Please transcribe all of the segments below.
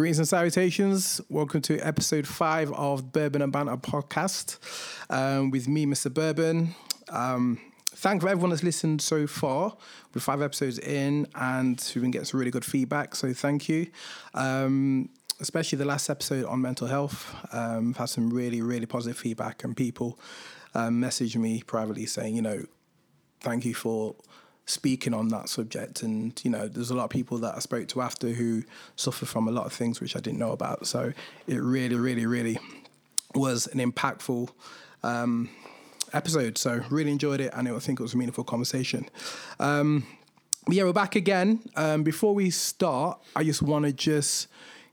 Greetings and salutations. Welcome to episode five of Bourbon and Banter podcast um, with me, Mr. Bourbon. Um, thank for everyone that's listened so far. We're five episodes in and we've been getting some really good feedback. So thank you. Um, especially the last episode on mental health. Um, I've had some really, really positive feedback and people um, message me privately saying, you know, thank you for speaking on that subject. And, you know, there's a lot of people that I spoke to after who suffer from a lot of things which I didn't know about. So it really, really, really was an impactful um, episode. So really enjoyed it and I think it was a meaningful conversation. Um, yeah, we're back again. Um, before we start, I just want to just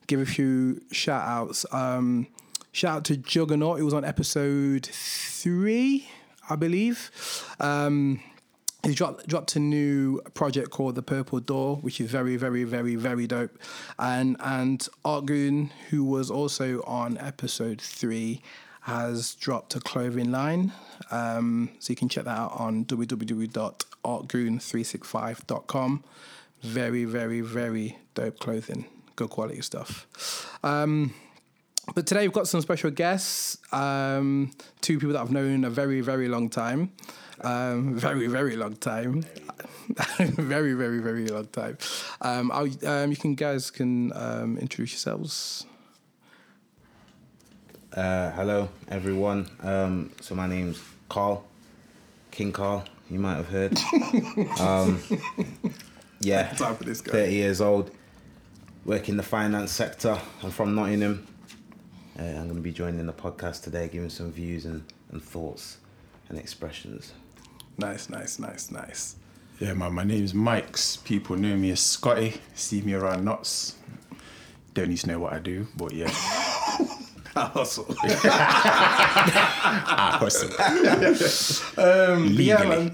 give a few shout outs. Um, shout out to Juggernaut. It was on episode three, I believe. Um, he dropped dropped a new project called The Purple Door, which is very, very, very, very dope. And and Artgoon, who was also on episode three, has dropped a clothing line. Um, so you can check that out on www.artgoon365.com. Very, very, very dope clothing. Good quality stuff. Um, but today we've got some special guests. Um, two people that I've known a very, very long time. Um, very, very long time. very, very, very long time. Um, um, you can guys can um, introduce yourselves. Uh, hello, everyone. Um, so my name's Carl, King Carl. You might have heard. um, yeah, Time for this guy. thirty years old. Work in the finance sector. I'm from Nottingham. Uh, I'm going to be joining the podcast today, giving some views and, and thoughts and expressions. Nice, nice, nice, nice. Yeah, man, my name's Mike's. People know me as Scotty. See me around nuts. Don't need to know what I do, but yeah. Awesome. Ah, hustle. Um, but yeah, Legally. man.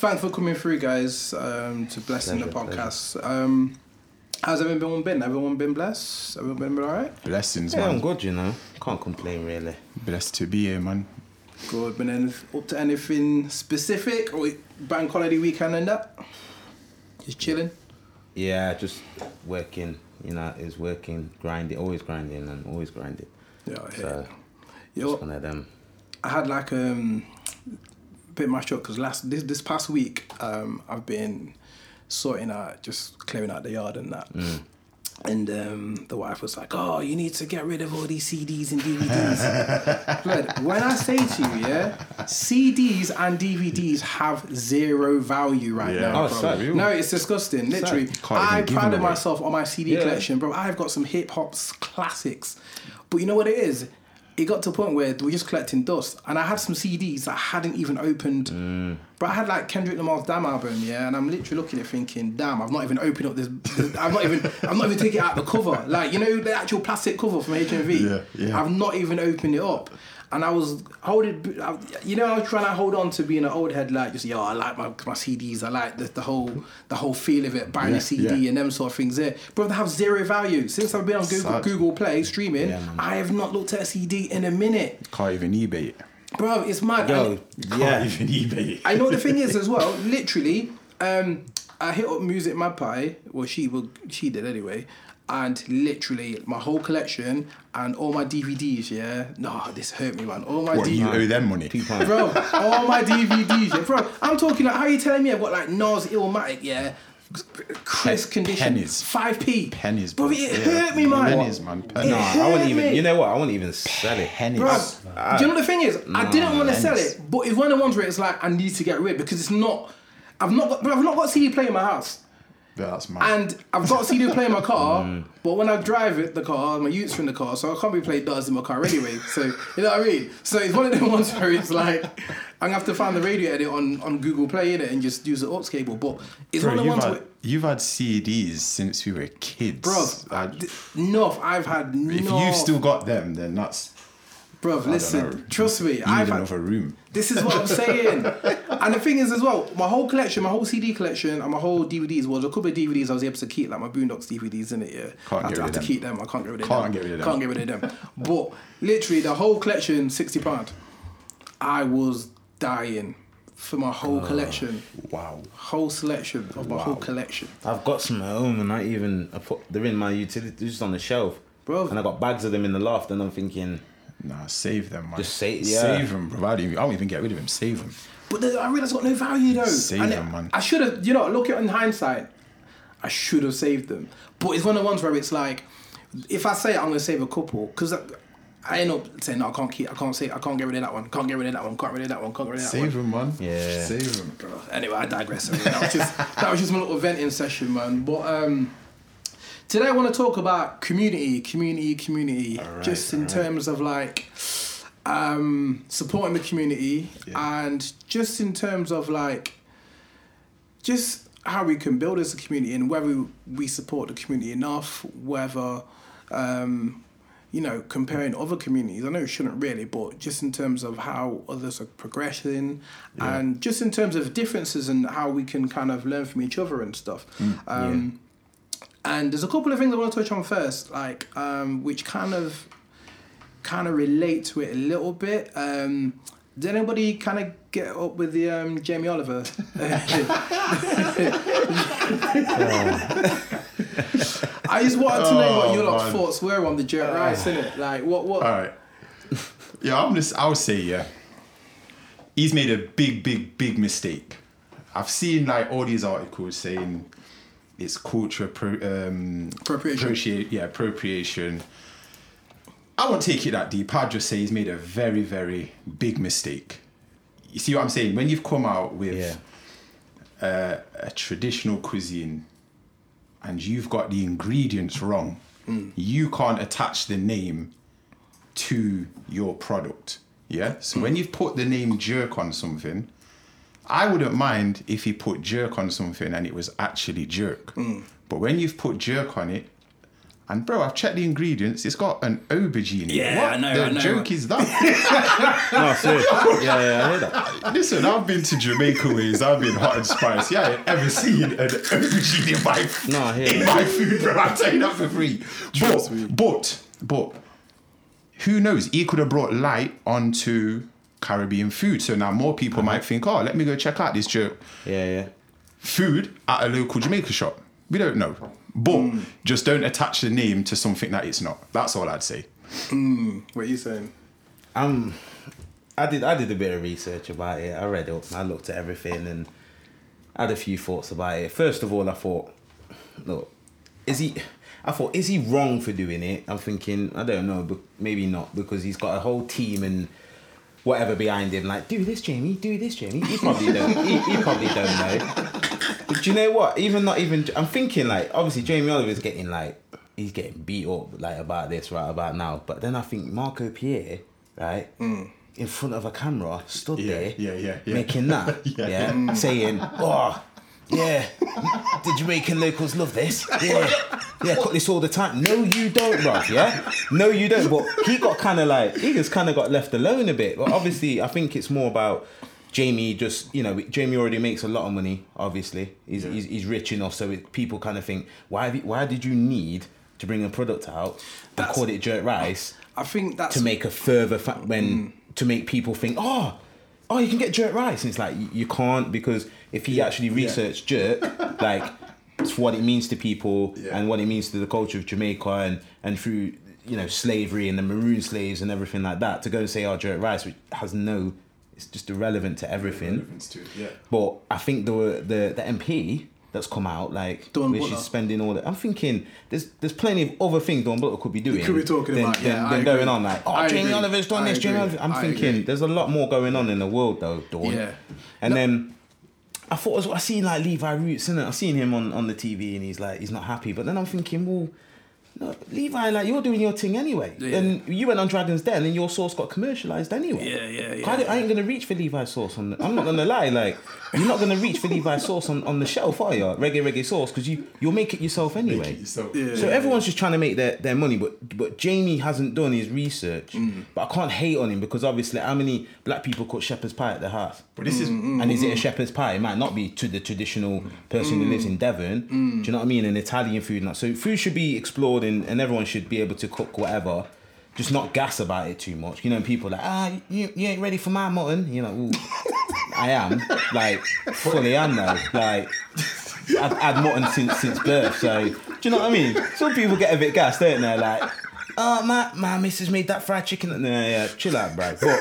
Thanks for coming through, guys, um, to blessing the podcast. Um, how's everyone been? Everyone been blessed? Everyone been all right? Blessings, Yeah, I'm man. good, you know. Can't complain, really. Blessed to be here, man. Good. Been any, up to anything specific or bank holiday weekend and that? Just chilling. Yeah, just working. You know, is working, grinding, always grinding and always grinding. Yeah, hear So, Yo, one of them. I had like um, a bit mashed up because last this this past week um, I've been sorting out just clearing out the yard and that. And um, the wife was like, "Oh, you need to get rid of all these CDs and DVDs." Blood, when I say to you, yeah, CDs and DVDs have zero value right Yeah. now. Oh, bro. sad. No, it's disgusting. Literally, I prided myself on my CD Yeah. collection, bro. I've got some hip hop classics, but you know what it is? It got to a point where we're just collecting dust, and I had some CDs that I hadn't even opened. Mm. But I had like Kendrick Lamar's Damn album, yeah, and I'm literally looking at it thinking, damn, I've not even opened up this. this I've not even, I've not even taken it out the cover, like you know the actual plastic cover from HMV. Yeah, yeah. I've not even opened it up. And I was holding, I- you know, I was trying to hold on to being an old head, like just yo, I like my, my CDs, I like the, the whole the whole feel of it, buying a CD yeah. and them sort of things. There, but they have zero value. Since I've been on Google, Sad. Google Play streaming, Yeah. I have not looked at a CD in a minute, Can't even eBay it. bro. It's mad. Yo, And- Can't yeah. even eBay it. I know the thing is as well. Literally, um, I hit up Music Magpie. Well, she will. She did anyway. And literally, my whole collection and all my DVDs. Yeah, no, this hurt me, man. All my What, you DVDs. owe them money? Bro, all my DVDs, yeah. Bro, I'm talking like, how you telling me I've got like Nas Illmatic, yeah? Chris Pe- condition. pennies. 5p. Pennies, Bro, bro. it Yeah. hurt me, man. Pennies, man. Pennies. Nah, I hurt wouldn't even. me. You know what? I wouldn't even sell it. Pennies. Bro, do you know what the thing is? I didn't want to sell it, but it's one of the ones where it's like I need to get rid because it's not. I've not got. bro, I've not got CD player in my house, Yeah, that's mad. and I've got a CD player in my car. But when I drive it, the car, my youth's in the car, so I can't be playing does in my car anyway. So you know what I mean. So it's one of them ones where it's like I'm gonna have to find the radio edit on on Google Play in it and just use the aux cable. But it's Bro, one of the you've ones had, where. you've had CDs since we were kids. Bro, I- no, I've had no. if you've still got them, then that's bro, listen, trust me, I've had, another room. This is what I'm saying. and the thing is as well, my whole collection, my whole CD collection and my whole DVDs Well, a couple of DVDs I was able to keep, like my Boondocks DVDs in it, yeah. Can't I have get to, rid have of to them. keep them. I can't get rid of Can't them. get rid of them. Can't get rid of them. but literally the whole collection, sixty pound. I was dying for my whole collection. Wow. Whole selection of my whole collection. I've got some at home, and I even I put they're in my utility just on the shelf, Bro. And I got bags of them in the loft, and I'm thinking, Nah, save them, man. Just say- yeah. Save them, bro. I don't, even, I don't even get rid of them. Save them. But the, I realised got no value though. Save And them, man. I should have, you know, look at it in hindsight. I should have saved them. But it's one of the ones where it's like, if I say it, I'm gonna save a couple, because I, I end up saying no, I can't keep, I can't say, I can't get rid of that one, can't get rid of that one, can't get rid of that one, can't get rid of that Save one. them, man. Yeah. Save them. Bro, Anyway, I digress. That was just that was just my little venting session, man. But um, today I want to talk about community, community, community. Alright, just in alright. terms of like um, supporting the community, Yeah. and just in terms of like just how we can build as a community and whether we support the community enough, whether um, you know, comparing other communities. I know it shouldn't really, but just in terms of how others are progressing and just in terms of differences and how we can kind of learn from each other and stuff. um, And there's a couple of things I want to touch on first, like um, which kind of kind of relate to it a little bit. Um, did anybody kind of get up with the um, Jamie Oliver? I just wanted to know what Oh, your lot's thoughts were on the jerk rice, innit? Like, what, what? All right. Yeah, I'm just. I would say yeah. He's made a big, big, big mistake. I've seen like all these articles saying it's culture appro- um, Appropriation. appropriate- yeah, appropriation. I won't take it that deep. I'd just say he's made a very, very big mistake. You see what I'm saying? When you've come out with yeah, uh, a traditional cuisine and you've got the ingredients wrong, you can't attach the name to your product. Yeah. So when you've put the name jerk on something, I wouldn't mind if he put jerk on something and it was actually jerk. Mm. But when you've put jerk on it, and bro, I've checked the ingredients. It's got an aubergine in it. Yeah, what I know, the I know. joke is that? no, seriously, yeah, yeah, I hear that. Listen, I've been to Jamaica ways. I've been hot and spicy. I ain't ever seen an aubergine in my No, I hear in my food, bro. I'm you that for free. Trust But me. but but who knows? He could have brought light onto Caribbean food. So now more people uh-huh. might think, oh, let me go check out this jerk Yeah, yeah. food at a local Jamaica shop. We don't know. But mm. just don't attach the name to something that it's not. That's all I'd say. Mm. What are you saying? Um, I did I did a bit of research about it. I read it. I looked at everything, and had a few thoughts about it. First of all, I thought, look, is he? I thought, is he wrong for doing it? I'm thinking, I don't know, but maybe not because he's got a whole team and whatever behind him. Like, do this, Jamie. Do this, Jamie. He probably don't. he, he probably don't know. But do you know what? Even not even. I'm thinking like, obviously, Jamie Oliver's getting like, he's getting beat up like about this right about now. But then I think Marco Pierre, right, mm. in front of a camera, stood Yeah, there, yeah, yeah, yeah. making that, saying, oh. Yeah, the Jamaican locals love this. Yeah, yeah, cook this all the time. No, you don't, bruv. Yeah, no, you don't. But he got kind of like he just kind of got left alone a bit. But obviously, I think it's more about Jamie. Just you know, Jamie already makes a lot of money. Obviously, he's he's, he's rich enough, so it, people kind of think, why you, why did you need to bring a product out and call it jerk rice? I think that's to make a further fa- when mm. to make people think oh oh you can get jerk rice and it's like you, you can't because if he actually researched jerk like what it means to people and what it means to the culture of Jamaica and and through you know slavery and the maroon slaves and everything like that to go and say oh jerk rice which has no it's just irrelevant to everything Yeah. but I think the the the MP that's come out like where Butler. she's spending all that. I'm thinking there's there's plenty of other things Dawn Butler could be doing. could be talking than, about, yeah, than going on like oh I Jamie agree. Oliver's done I this. Jamie agree. Oliver. I'm I thinking agree. there's a lot more going on in the world though, Dawn. Yeah. And No- then I thought as well, I seen like Levi Roots and I seen him on on the TV and he's like he's not happy. But then I'm thinking well. No, Levi, like you're doing your thing anyway, Yeah. and you went on Dragon's Den, and your sauce got commercialized anyway. Yeah, yeah, yeah. I, I ain't gonna reach for Levi's sauce on. The, I'm not gonna lie, like you're not gonna reach for Levi's sauce on, on the shelf, are you? Reggae reggae sauce, because you you'll make it yourself anyway. yourself. Yeah. So everyone's just trying to make their, their money, but but Jamie hasn't done his research. Mm. But I can't hate on him because obviously, how many black people cook shepherd's pie at their house? But this is And is it a shepherd's pie? It might not be to the traditional person who lives in Devon. Do you know what I mean? An Italian food. and that. So food should be explored and, and everyone should be able to cook whatever. Just not gas about it too much. You know, people are like, ah, you, you ain't ready for my mutton. You're like. I am like fully am now. Like I've had mutton since since birth. So do you know what I mean? Some people get a bit gassed, don't they? Like, oh my my missus made that fried chicken. No, yeah, chill out, bro. But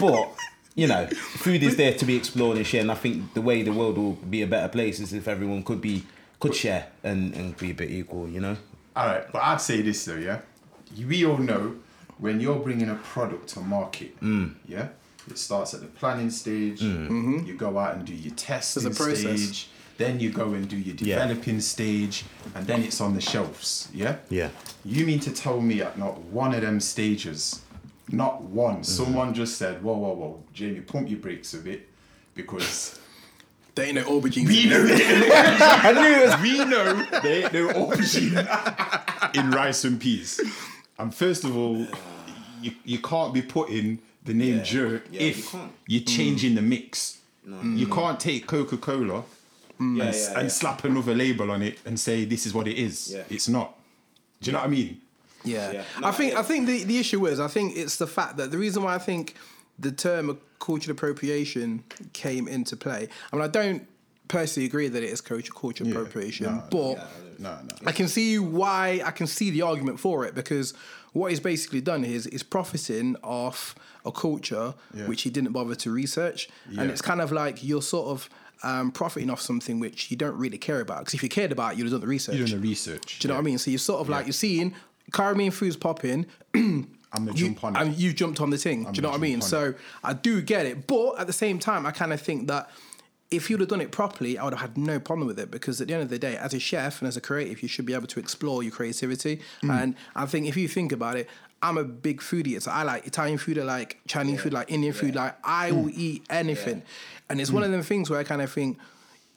but you know, food is there to be explored and shared. And I think the way the world will be a better place is if everyone could be could share and, and be a bit equal. You know. All right, but I'd say this though, yeah. We all know when you're bringing a product to market, Mm. yeah, it starts at the planning stage. Mm. Mm-hmm. You go out and do your testing There's a process. stage. Then you go and do your Yeah. developing stage, and then it's on the shelves. Yeah. Yeah. You mean to tell me at not one of them stages, not one, mm. someone just said, "Whoa, whoa, whoa, Jamie, pump your brakes a bit," because There ain't no aubergines. we know I knew it was we know there ain't no aubergine in rice and peas. And first of all, you, you can't be putting the name jerk Yeah, if can't. you are changing the mix. You mm. can't take Coca Cola mm. and, Yeah, yeah, and yeah. slap another label on it and say this is what it is. Yeah. It's not. Do you know what I mean? Yeah, Yeah. I think I think the, the issue is I think it's the fact that the reason why I think the term of cultural appropriation came into play. I mean, I don't personally agree that it is culture cultural appropriation, No, but No, no. I can see why I can see the argument for it because what he's basically done is is profiting off a culture Yeah. which he didn't bother to research, and it's kind of like you're sort of um, profiting off something which you don't really care about because if you cared about, it, you'd have done the research. You're doing the research. Do you know what I mean? So you're sort of like you're seeing Caribbean foods popping. I'm gonna You, jump on it. and you've jumped on the thing. Do you know what I mean? jump on So I do get it, but at the same time, I kind of think that if you'd have done it properly, I would have had no problem with it because at the end of the day, as a chef and as a creative, you should be able to explore your creativity. Mm. And I think if you think about it, I'm a big foodie. So I like Italian food, I like Chinese food, like Indian food. Like I will Mm. eat anything, and it's one of them things where I kind of think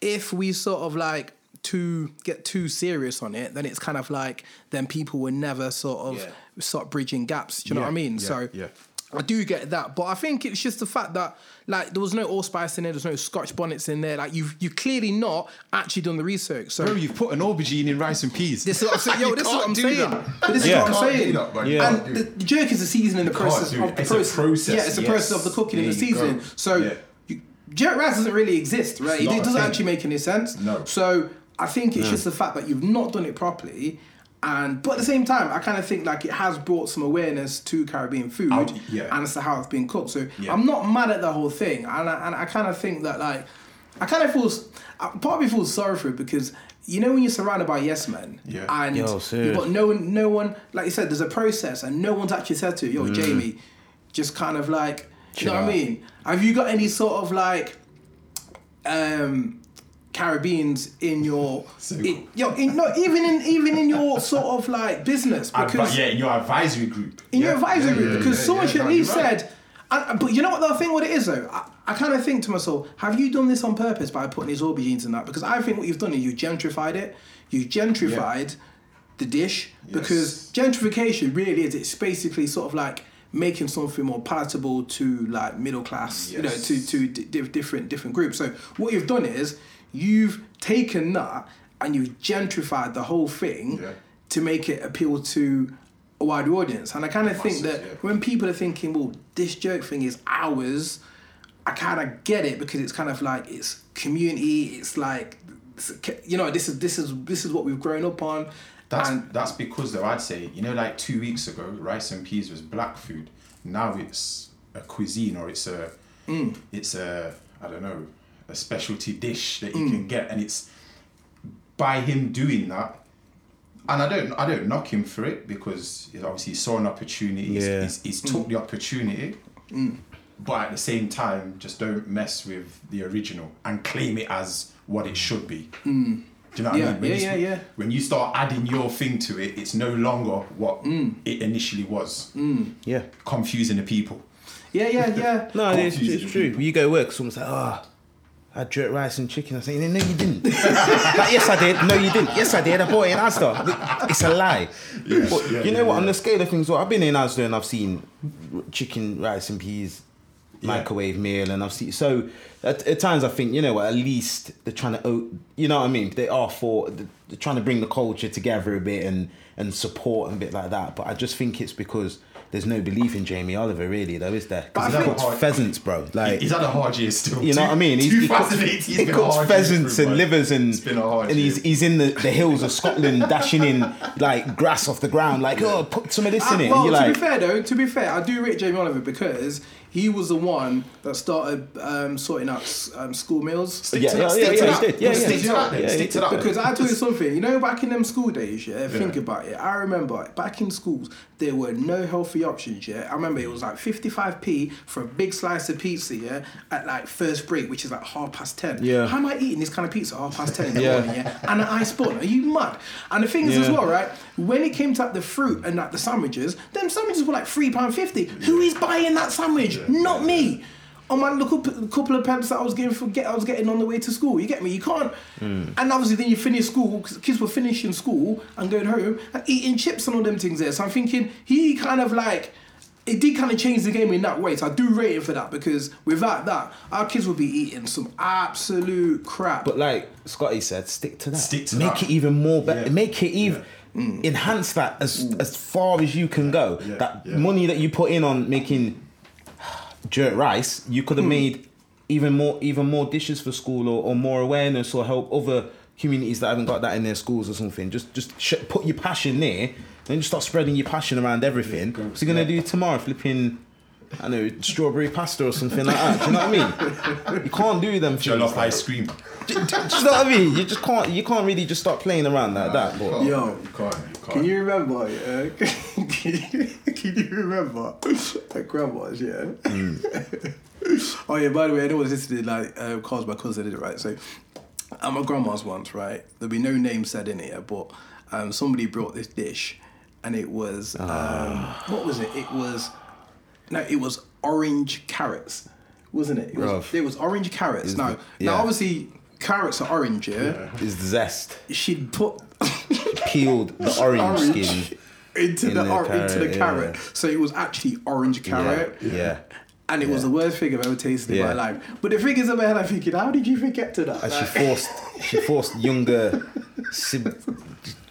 if we sort of like too get too serious on it, then it's kind of like then people will never sort of Yeah. start bridging gaps. Do you know Yeah, what I mean? yeah, so yeah. I do get that, but I think it's just the fact that like there was no allspice in there, there's no Scotch bonnets in there. Like you've you clearly not actually done the research. So Bro, you've put an aubergine in rice and peas. this is what I'm saying. Yo, this is what I'm saying. But this is what I'm saying. that. Yeah. And the, the jerk is the seasoning, the process of the It's a process. process, Yeah, it's the yes. process of the cooking and the seasoning. go. So you, jerk rice doesn't really exist, right? It, doesn't actually make any sense. No. So I think it's just the fact that you've not done it properly. And but at the same time, I kind of think like it has brought some awareness to Caribbean food yeah. and as to how it's been cooked. So Yeah. I'm not mad at the whole thing, and I, and I kind of think that like I kind of feel s- part of me feels sorry for it because you know when you're surrounded by yes men Yeah. and Yo, you've got no one, no one like you said, there's a process and no one's actually said to you, yo, Jamie, just kind of like you know what I mean? Have you got any sort of like um Caribbeans in your, So- in, yo, in, no, even in even in your sort of like business Advi- because yeah, in your advisory group. in yeah. your advisory Yeah, group yeah, because yeah, should at least right. said. And, but you know what the thing? What it is though, I, I kind of think to myself, have you done this on purpose by putting these aubergines in that? Because I think what you've done is you gentrified it. You gentrified the dish because gentrification really is. It's basically sort of like making something more palatable to like middle class, you know, to to di- different different groups. So what you've done is you've taken that and you've gentrified the whole thing Yeah. to make it appeal to a wider audience. And I kind of think that yeah. when people are thinking, well, this joke thing is ours, I kind of get it because it's kind of like it's community. It's like, it's, you know, this is this is this is what we've grown up on. That's and that's because though I'd say you know like two weeks ago rice and peas was black food. Now it's a cuisine or it's a Mm. it's a I don't know a specialty dish that you Mm. can get and it's by him doing that. And I don't I don't knock him for it because he obviously saw an opportunity. He's, Yeah. he's, he's took Mm. the opportunity. But at the same time, just don't mess with the original and claim it as what it should be. Do you know what Mm. Yeah, I mean? When yeah, you, yeah, yeah. When you start adding your thing to it, it's no longer what Mm. it initially was. Yeah. Confusing the people. yeah, yeah, yeah. No, it's, it's true. people. You go to work, someone's like, oh, I had jerk rice and chicken. I say, no, you didn't. like, yes, I did. No, you didn't. Yes, I did. I bought it in Asda. It's a lie. but yeah, you know yeah, what? On yeah. the scale of things, well, I've been in Asda and I've seen chicken, rice and peas, microwave meal, and I've seen. So at, at times I think, you know what? At least they're trying to, you know what I mean? They are for, they're trying to bring the culture together a bit and and support and a bit like that. But I just think it's because there's no belief in Jamie Oliver really, though, is there? Because he think- cooks pheasants, bro. Like He's had a hard year still. you know what I mean? He's, he cooks, 2018 's he been cooks pheasants for him, and livers and It's been a hard and he's year. he's in the, the hills of Scotland dashing in like grass off the ground, like oh put some of this Uh, in it. well, to you're be fair though, to be fair, I do rate Jamie Oliver because he was the one that started um, sorting out um, school meals. Stick Yeah, to yeah, that, yeah, stick to yeah, that. did. Yeah, Stick yeah. to that then, Yeah, stick to that. Because I tell you something, you know, back in them school days, yeah, think about it. I remember back in schools, there were no healthy options, yeah. I remember it was like 55p for a big slice of pizza, yeah, at like first break, which is like half past 10. Yeah. How am I eating this kind of pizza half past 10 in the Yeah. morning, yeah? And an ice bun, are you mad? And the thing is, as well, right, when it came to like, the fruit and like the sandwiches, them sandwiches were like £3.50. Who is buying that sandwich? Not me. On my little p- couple of pence that I was getting for get, I was getting on the way to school. You get me? You can't. Hmm. And obviously, then you finish school. 'cause kids were finishing school and going home and eating chips and all them things there. So I'm thinking he kind of like it did kind of change the game in that way. So I do rate him for that because without that, our kids would be eating some absolute crap. but like Scotty said, stick to that. Stick to Make that. it even more better. Yeah. Make it even. Enhance that as as far as you can go. Yeah, That yeah. money that you put in on making jerk rice, you could have hmm. made even more even more dishes for school or, or more awareness or help other communities that haven't got that in their schools or something. Just just sh- put your passion there, then just start spreading your passion around everything. What's he gonna do tomorrow? Flipping. I know strawberry pasta or something like that. Do you know what I mean? You can't do them things. Jollof ice cream. Do you know what I mean? You just can't. You can't really just start playing around like that. But Yo, You can't. You can't. Can you remember? Yeah? can, you, can you remember at grandma's? Yeah. oh yeah. By the way, I know was listening like uh, calls my cousin did it right. So at my grandma's once, right? There'll be no name said in it, but um, somebody brought this dish, and it was um, what was it? It was no, it was orange carrots, wasn't it? It was, Bruv. it was orange carrots. Is Now, the- now obviously carrots are orange, yeah. the zest. She'd put Peeled the orange, skin. into in the, the or- into the carrot, carrot. yeah. So it was actually orange carrot. Yeah. yeah. And it was the worst thing I've ever tasted in my life. But the thing is in my head, I'm thinking, how did you even get to that? And she Like- forced she forced younger sib-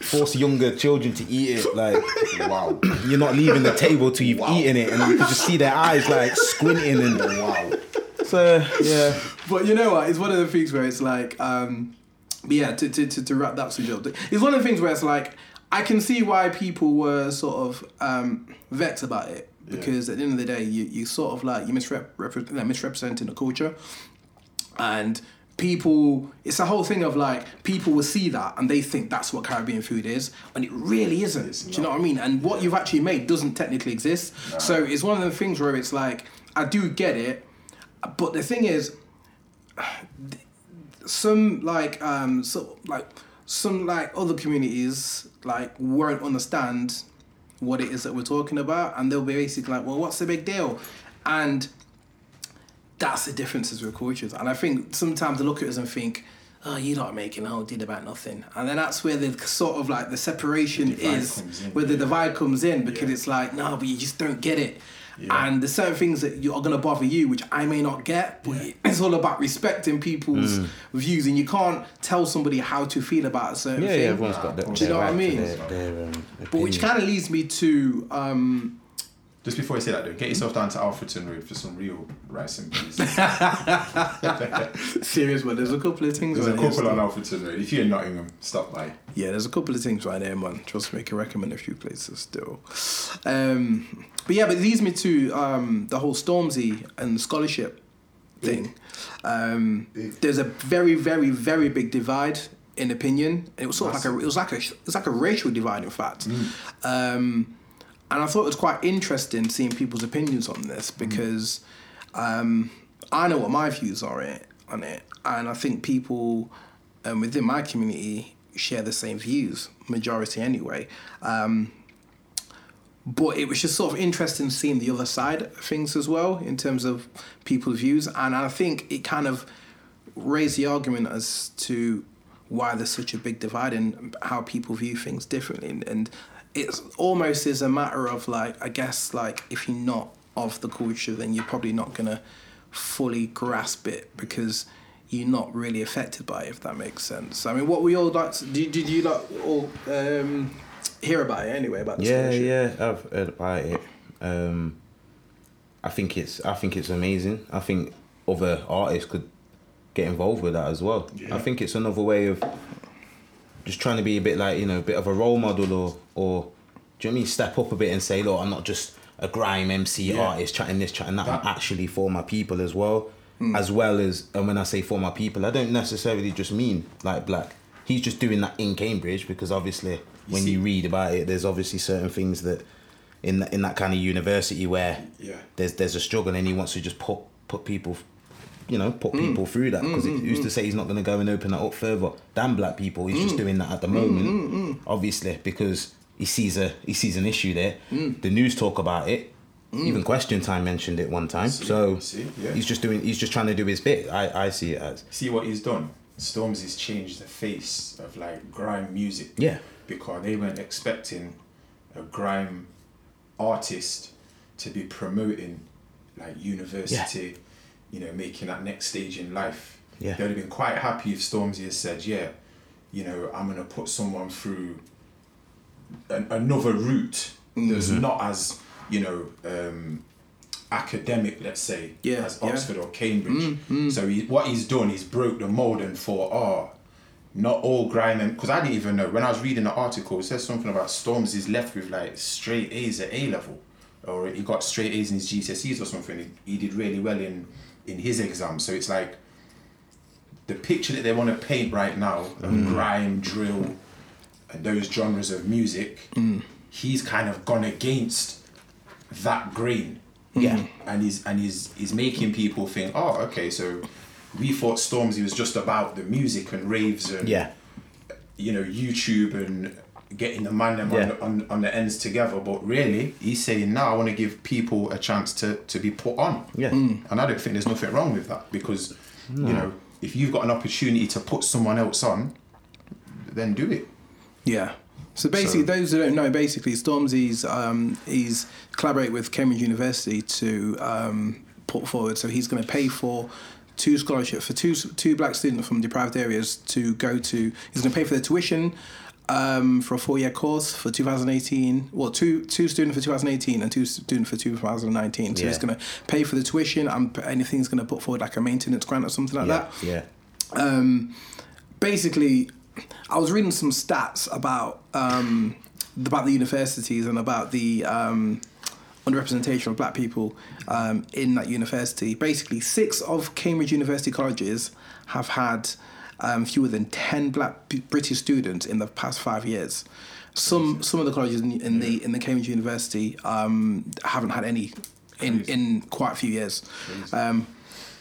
forced younger children to eat it. Like Wow. you're not leaving the table till you've eaten it, and you could just see their eyes like squinting and Wow. so yeah. But you know what? It's one of the things where it's like, um, but yeah, to, to, to, to wrap that subject up, it's one of the things where it's like, I can see why people were sort of um, vexed about it because at the end of the day, you, you sort of like, you misrep- misrepresenting the culture. And people, it's a whole thing of like, people will see that and they think that's what Caribbean food is, and it really isn't. Do you know what I mean? And what you've actually made doesn't technically exist. So it's one of the things where it's like, I do get it, but the thing is, some like um so like some like other communities like won't understand what it is that we're talking about and they'll be basically like well what's the big deal and that's the differences with cultures and i think sometimes they look at us and think oh you're not making a whole deal about nothing. And then that's where the sort of like the separation divide is in, where the divide comes in because Yeah. it's like no but you just don't get it. Yeah. and there's certain things that you are going to bother you which i may not get but it's all about respecting people's views and you can't tell somebody how to feel about a certain Yeah, thing. yeah, everyone's got their, Do you know their what I mean? Their, their, um, but which kind of leads me to um Just before you say that, though, get yourself down to Alfreton Road for some real rice and peas. serious but there's a couple of things There's a right here couple on still. Alfreton Road. If you're in Nottingham, stop by. yeah there's a couple of things right there man trust me I can recommend a few places still um but yeah but it leads me to um the whole Stormzy and scholarship thing um there's a very very very big divide in opinion it was sort of like a it was like a it was like a racial divide in fact um and I thought it was quite interesting seeing people's opinions on this because um, I know what my views are it, on it, and I think people um, within my community share the same views, majority anyway. Um, but it was just sort of interesting seeing the other side of things as well in terms of people's views, and I think it kind of raised the argument as to why there's such a big divide and how people view things differently, and, and it's almost is a matter of like I guess like if you're not of the culture, then you're probably not gonna fully grasp it because you're not really affected by it, if that makes sense. I mean, what we all like, to, did, did you like all um, hear about it anyway about the Yeah, yeah, I've heard about it. Um, I think it's I think it's amazing. I think other artists could get involved with that as well. Yeah. I think it's another way of just trying to be a bit like you know a bit of a role model or or do you know what I mean? Step up a bit and say look I'm not just a grime MC Yeah. artist chatting this chatting that, That- I'm actually for my people as well. Hmm. As well as and when I say for my people I don't necessarily just mean like black. He's just doing that in Cambridge because obviously when see- you read about it there's obviously certain things that in that, in that kind of university where Yeah. there's there's a struggle and he wants to just put put people you know put mm. people through that mm, because who's mm, to say he's not going to go and open that up further. Damn black people he's just doing that at the moment obviously because he sees a he sees an issue there. The news talk about it. Even question time mentioned it one time. See, so see, yeah. he's just doing he's just trying to do his bit. I i see it as. See what he's done? Storms has changed the face of like grime music. Yeah. Because they weren't expecting a grime artist to be promoting like university, you know, making that next stage in life. Yeah. They'd have been quite happy if Stormzy had said, Yeah, you know, I'm gonna put someone through an, another route that's Mm-hmm. not as, you know, um, academic, let's say, Yeah, as yeah. Oxford or Cambridge. So he, what he's done, he's broke the mold and thought, oh, not all grime because I didn't even know when I was reading the article. It says something about Storms is left with like straight A's at A level, or he got straight A's in his GCSEs or something. He, he did really well in in his exam. So it's like the picture that they want to paint right now of mm. grime, drill, and those genres of music. Mm. He's kind of gone against that grain. Yeah. And he's and he's he's making people think, oh, okay, so we thought Stormzy was just about the music and raves and yeah. you know YouTube and getting the man them on, Yeah. the, on on the ends together. But really, he's saying now I want to give people a chance to to be put on. Yeah. and I don't think there's nothing wrong with that because you know if you've got an opportunity to put someone else on, then do it. Yeah. So basically, So- those who don't know, basically, Stormzy's um, he's collaborate with Cambridge University to um, put forward. So he's going to pay for two scholarships for two two black students from deprived areas to go to. He's going to pay for their tuition um, for a four year course for 2018. Well, two two students for 2018 and two students for 2019. So Yeah. he's going to pay for the tuition and anything he's going to put forward like a maintenance grant or something like yeah that yeah um, basically, I was reading some stats about um, about the universities and about the um, underrepresentation of black people um, in that university. Basically, six of Cambridge University colleges have had um, fewer than ten black B- British students in the past five years. Some some of the colleges in, in the in the Cambridge University um, haven't had any in, in quite a few years. Um,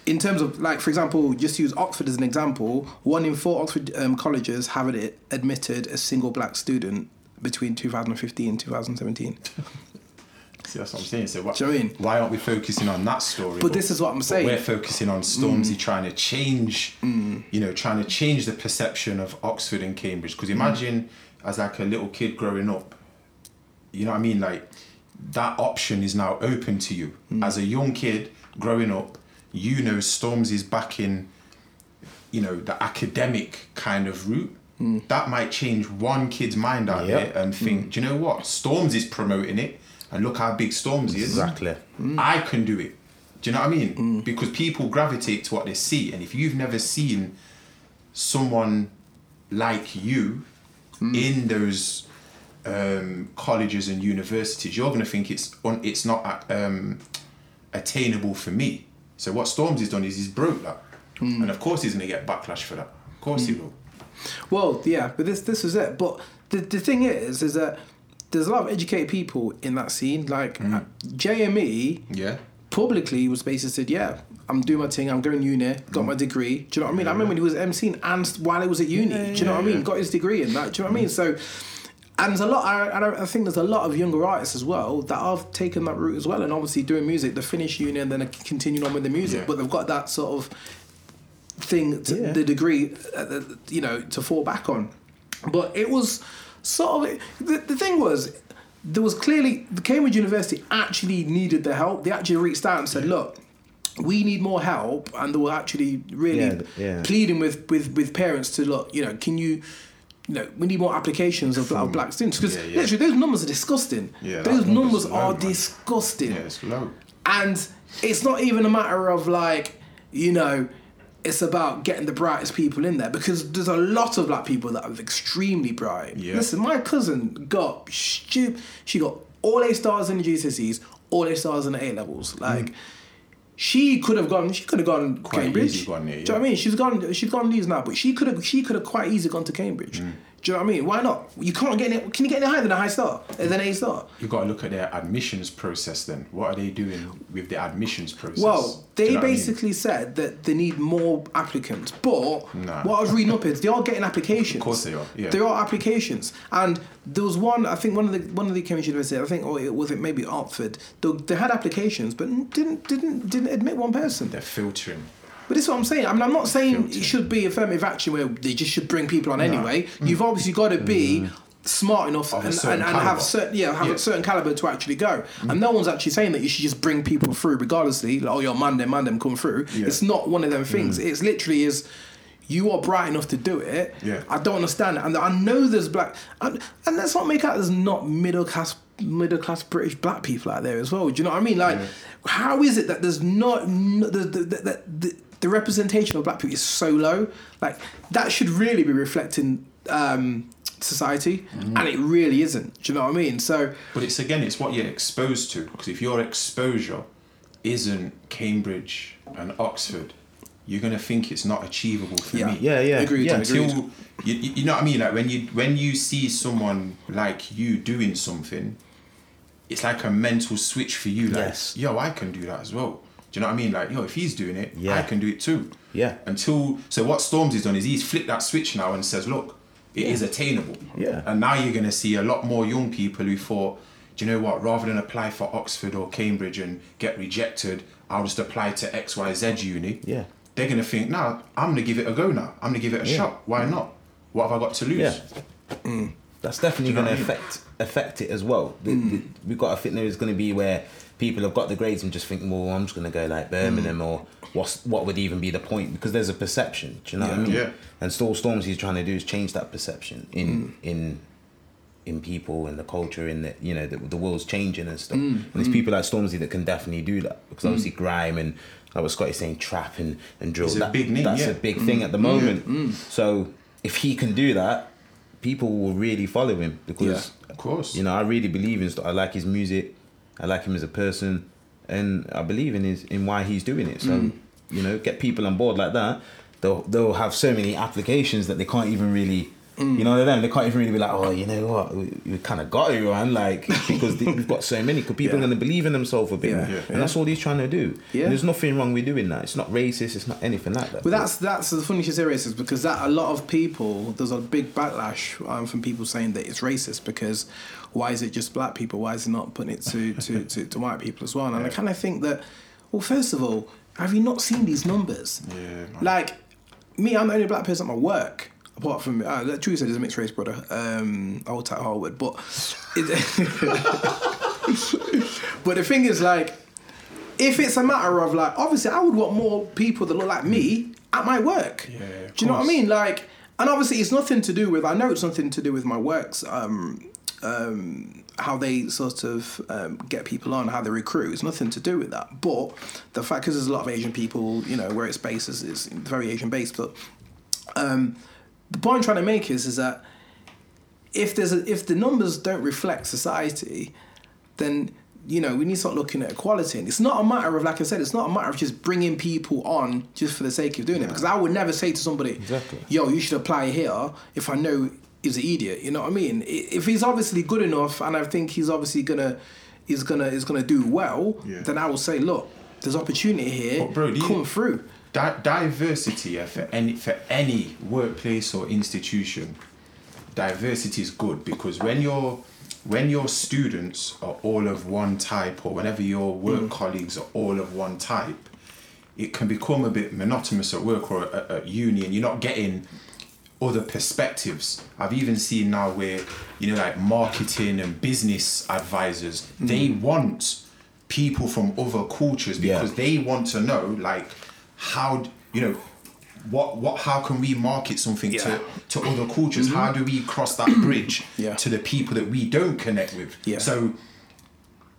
in terms of like for example just use oxford as an example. One in four oxford um, colleges haven't admitted a single black student between 2015 and 2017 See, that's what I'm saying. So what, Do you know what I mean? why aren't we focusing on that story? But this is what I'm saying. We're focusing on Stormzy mm. trying to change, mm. you know, trying to change the perception of Oxford and Cambridge. Because imagine as like a little kid growing up, you know what I mean? Like that option is now open to you. Mm. As a young kid growing up, you know Stormzy's back in, you know, the academic kind of route. That might change one kid's mind out Yep. there and think, do you know what? Storms is promoting it, and look how big Storms is. Exactly. Mm. I can do it. Do you know what I mean? Mm. Because people gravitate to what they see, and if you've never seen someone like you mm. in those um, colleges and universities, you're going to think it's un- it's not uh, um, attainable for me. So what Storms has done is he's broke that, and of course he's going to get backlash for that. Of course he will. well yeah but this this is it but the, the thing is is that there's a lot of educated people in that scene like uh, JME Yeah. publicly was basically said, "Yeah, I'm doing my thing. I'm going uni, got my degree." Do you know what I mean? I remember when he was emceeing and while he was at uni. do you know what I mean? Got his degree in that. Do you know what I mean? So, and there's a lot. I, I, think there's a lot of younger artists as well that have taken that route as well, and obviously doing music. They finish uni and then continue on with the music, Yeah. but they've got that sort of thing, to, Yeah. the degree, uh, the- you know, to fall back on. But it was sort of the, the thing was there was clearly the Cambridge University actually needed the help. They actually reached out and said, "Look, we need more help," and they were actually really Yeah, yeah. pleading with, with with parents to look. You know, can you you know, we need more applications of, of black students because Yeah, literally those numbers are disgusting. Yeah, those number's numbers are man. disgusting. Yeah, it's low. And it's not even a matter of like, you know, it's about getting the brightest people in there because there's a lot of black people that are extremely bright. Yeah. Listen, my cousin got stu- she got all A stars in the GCSEs, all A stars in the A levels. Like she could have gone she could have gone Quite Cambridge. easy gone there, Do you know what I mean? She's gone she's gone these now, but she could have she could have quite easily gone to Cambridge. Mm. Do you know what I mean? Why not? You can't get any, can you get any higher than a high star? Than A star? You got to look at their admissions process. Then, what are they doing with the admissions process? Well, Do you they know what I mean? basically said that they need more applicants, but Nah. what I was reading up is they are getting applications. Of course they are, yeah. There are applications, and there was one. I think one of the one of the Cambridge University. I think, or it was it maybe Oxford. They, they had applications, but didn't didn't didn't admit one person. they're filtering. But this is what I'm saying. I mean, I'm not saying it should be affirmative action where they just should bring people on anyway. You've obviously got to be smart enough and, and, and have certain yeah have Yeah. a certain caliber to actually go. And no one's actually saying that you should just bring people through regardlessly. Like, oh, you're man them, man them, come through. Yeah. It's not one of them things. It's literally is. You are bright enough to do it. Yeah. I don't understand it, and I know there's black, and, and let's not make out there's not middle class, middle class British black people out there as well. Do you know what I mean? Like, how is it that there's not no, the, the, the, the, the representation of black people is so low? Like that should really be reflecting um, society, and it really isn't. Do you know what I mean? So But it's again, it's what you're exposed to. Because if your exposure isn't Cambridge and Oxford, you're gonna think it's not achievable for Yeah. me. Yeah, yeah, Agreed, yeah. Until you, you you know what I mean. Like when you when you see someone like you doing something, it's like a mental switch for you. Like, Yes. yo, I can do that as well. Do you know what I mean? Like, yo, if he's doing it, Yeah. I can do it too. Yeah. Until so, what Storms Stormzy's done is he's flipped that switch now and says, look, it is attainable. Yeah. And now you're gonna see a lot more young people who thought, do you know what? Rather than apply for Oxford or Cambridge and get rejected, I'll just apply to X Y Z uni. Yeah. They're gonna think, nah, I'm gonna give it a go now. I'm gonna give it a Yeah. shot. Why not? What have I got to lose? Yeah. Mm. That's definitely you know going to I mean? affect affect it as well. The- the- mm. we've got to think there is going to be where people have got the grades and just think, well, I'm just going to go like Birmingham or what's what would even be the point? Because there's a perception. Do you know what I mean? Yeah. And still, Storms he's trying to do is change that perception in mm. in in people and the culture in the you know the, the world's changing and stuff. Mm. And there's mm. people like Stormzy that can definitely do that because obviously grime and like what Scotty's saying, trap and and drill. That, big name, That's yeah. a big thing at the moment. So if he can do that, people will really follow him because Yeah. Of course. you know I really believe in. I like his music. I like him as a person, and I believe in his in why he's doing it. So you know, get people on board like that. They'll they'll have so many applications that they can't even really. You know, them they can't even really be like, oh, you know what, we, we kind of got you, man, like because th- we've got so many. Because people Yeah. are going to believe in themselves a bit, Yeah. Yeah. and that's all he's trying to do. Yeah. And there's nothing wrong with doing that. It's not racist. It's not anything like that. But that's that's the funny shit is because that a lot of people there's a big backlash um, from people saying that it's racist because why is it just black people? Why is it not putting it to to, to, to white people as well? And I kind of think that well, first of all, have you not seen these numbers? Yeah. Like me, I'm the only black person at my work. Apart from, uh, like Drew said, there's a mixed race brother, um, old Tat Harwood. But, it, but the thing is, like, if it's a matter of like, obviously, I would want more people that look like me at my work. Yeah, Do you know what I mean? Like, and obviously, it's nothing to do with. I know it's nothing to do with my works. Um, um, how they sort of um, get people on, how they recruit. It's nothing to do with that. But the fact is, there's a lot of Asian people, you know, where it's based is, is very Asian based. But um, the point I'm trying to make is, is that if there's a, if the numbers don't reflect society, then you know we need to start looking at equality. And it's not a matter of, like I said, it's not a matter of just bringing people on just for the sake of doing it. Because I would never say to somebody, Exactly. "Yo, you should apply here," if I know he's an idiot. You know what I mean? If he's obviously good enough, and I think he's obviously gonna, is gonna is gonna do well, Yeah. then I will say, "Look, there's opportunity here. But bro, do you- come through." Di- diversity yeah, for any for any workplace or institution diversity is good because when your when your students are all of one type or whenever your work mm. colleagues are all of one type it can become a bit monotonous at work or at, at uni and you're not getting other perspectives i've even seen now where you know like marketing and business advisors they want people from other cultures Yeah. because they want to know like how you know what what how can we market something Yeah. Mm-hmm. to to other cultures? How do we cross that bridge Yeah. to the people that we don't connect with? Yeah. So,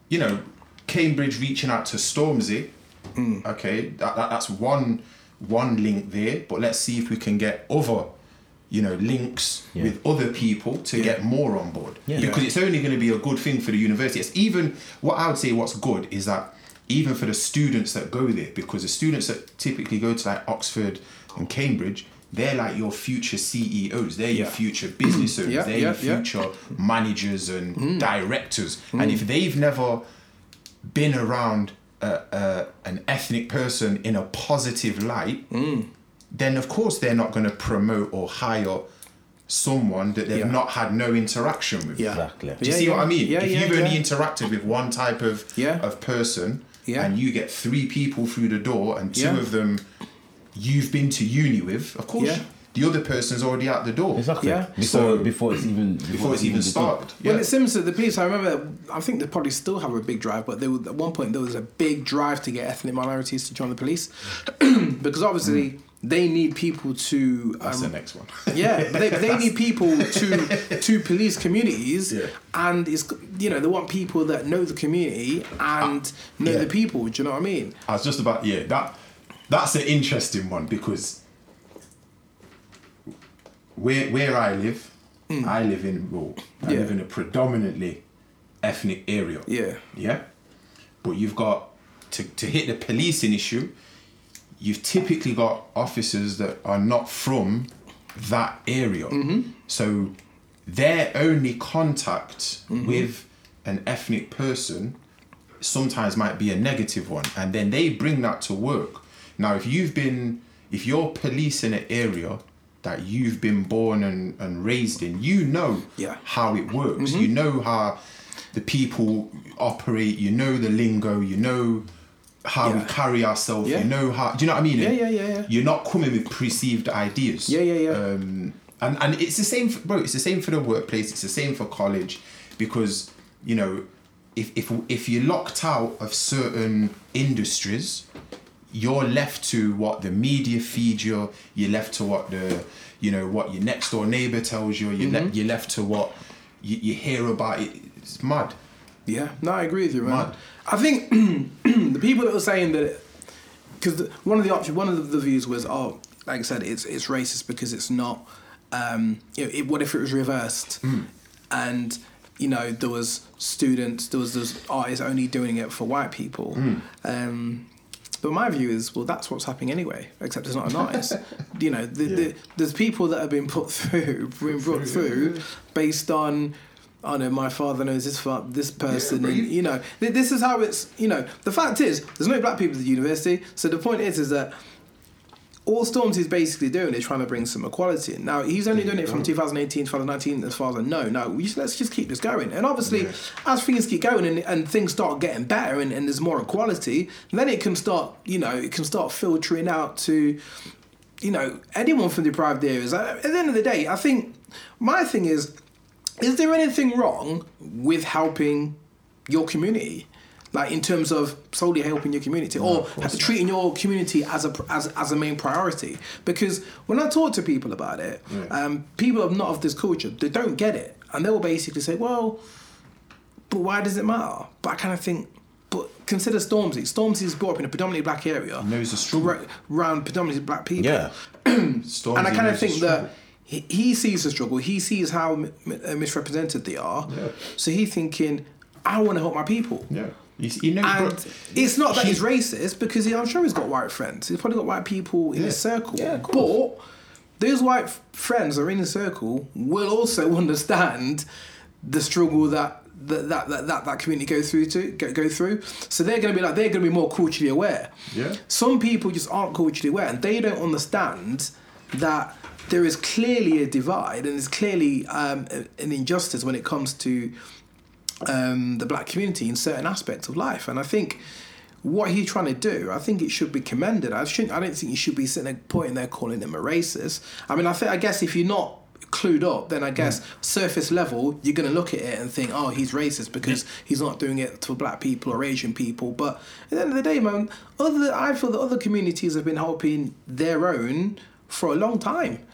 you know, Cambridge reaching out to Stormzy. Mm. Okay, that, that that's one one link there. But let's see if we can get other, you know, links Yeah. with other people to Yeah. get more on board. Yeah. Because it's only going to be a good thing for the university. It's even what I would say what's good is that even for the students that go there, because the students that typically go to like Oxford and Cambridge, they're like your future CEOs, they're your future business owners, they're your future managers and mm. directors. And mm. if they've never been around a, a, an ethnic person in a positive light, mm. Then of course they're not going to promote or hire someone that they've Yeah. not had no interaction with. Yeah. Exactly. Do you Yeah, see what. I mean? Yeah, if yeah, you've only interacted with one type of Yeah. of person Yeah. and you get three people through the door and two Yeah. of them you've been to uni with, of course Yeah. the other person's already out the door. Exactly. Yeah. Before So- before it's even Before it's even begun. started. Yeah. Well, it seems to the police. I remember. I think they probably still have a big drive, but there was, at one point there was a big drive to get ethnic minorities to join the police because obviously they need people to. That's the um, next one. yeah, but they, they need people to to police communities, Yeah. and it's you know they want people that know the community and know yeah. the people. Do you know what I mean? I was just about yeah that that's an interesting one because where where I live, I live in well, I Mm. Yeah. live in a predominantly ethnic area. Yeah, Yeah, but you've got to to hit the policing issue. You've typically got officers that are not from that area, Mm-hmm. so their only contact Mm-hmm. with an ethnic person sometimes might be a negative one and then they bring that to work now if you've been if you're policing an area that you've been born and, and raised in you know Yeah. how it works you know how the people operate you know the lingo you know how we carry ourselves Yeah. you know how do you know what i mean Yeah, yeah, yeah, yeah. you're not coming with perceived ideas Yeah, yeah, yeah. um, and and it's the same, for, bro. It's the same for the workplace. It's the same for college, because you know, if if if you're locked out of certain industries, you're left to what the media feed you. You're left to what the you know what your next door neighbor tells you. You're, Mm-hmm. le- you're left to what you, you hear about. It. It's mad. Yeah, no, I agree with you, man. I think the people that were saying that, because one of the options, one of the, views was, oh, like I said, it's it's racist because it's not. Um, you know, it, what if it was reversed, and you know there was students, there was those artists only doing it for white people. Um, but my view is, well, that's what's happening anyway. Except it's not an artist. you know, the, the, there's people that have been put through, been brought through, based on. I know my father knows this this person, but and you- you know th- this is how it's. You know, the fact is, there's no black people at the university. So the point is, is that all Storms is basically doing is trying to bring some equality in. Now he's only doing it from 2018 to 2019, as far as I know. Now we just, let's just keep this going. And obviously, Yeah. as things keep going and, and things start getting better and, and there's more equality, then it can start. You know, it can start filtering out to, you know, anyone from deprived areas. At the end of the day, I think my thing is, is there anything wrong with helping your community? Like in terms of solely helping your community, or course not. treating your community as a as, as a main priority. Because when I talk to people about it, Yeah. um, people are not of this culture. They don't get it, and they will basically say, "Well, but why does it matter?" But I kind of think, but consider Stormzy. Stormzy is brought up in a predominantly black area, Knows the struggle. ra- around predominantly black people. Yeah. Stormzy And I kind of think that he, he sees the struggle. He sees how mi- mi- uh, misrepresented they are. Yeah. So he's thinking, I want to help my people. yeah, you, see- you know, And bro, it's not that he's racist because he, I'm sure he's got white friends. He's probably got white people in his circle. Yeah, of but those white f- friends that are in his circle will also understand the struggle that that that that, that, that community go through to go, go through. So they're gonna be like they're gonna be more culturally aware. Yeah. Some people just aren't culturally aware and they don't understand that there is clearly a divide and there's clearly um, an injustice when it comes to um, the black community in certain aspects of life. And I think what he's trying to do, I think it should be commended. I shouldn't. I don't think you should be sitting there pointing there calling them a racist. I mean, I think I guess if you're not clued up, then I guess surface level you're going to look at it and think, oh, he's racist because he's not doing it for black people or Asian people. But at the end of the day, man, other I feel that other communities have been helping their own for a long time.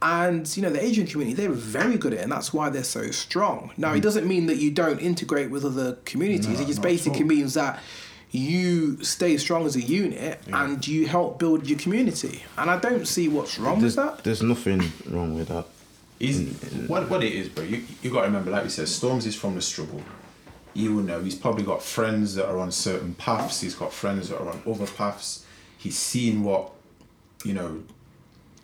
And you know the Asian community, they're very good at it, and that's why they're so strong. Now, it doesn't mean that you don't integrate with other communities. Mm. No, it just basically means that you stay strong as a unit and you help build your community. And I don't see what's wrong There's, with that. there's nothing wrong with that. What what it is, bro. You you got to remember, like we said, Storms is from the struggle. You will know. He's probably got friends that are on certain paths. He's got friends that are on other paths. He's seen what, you know,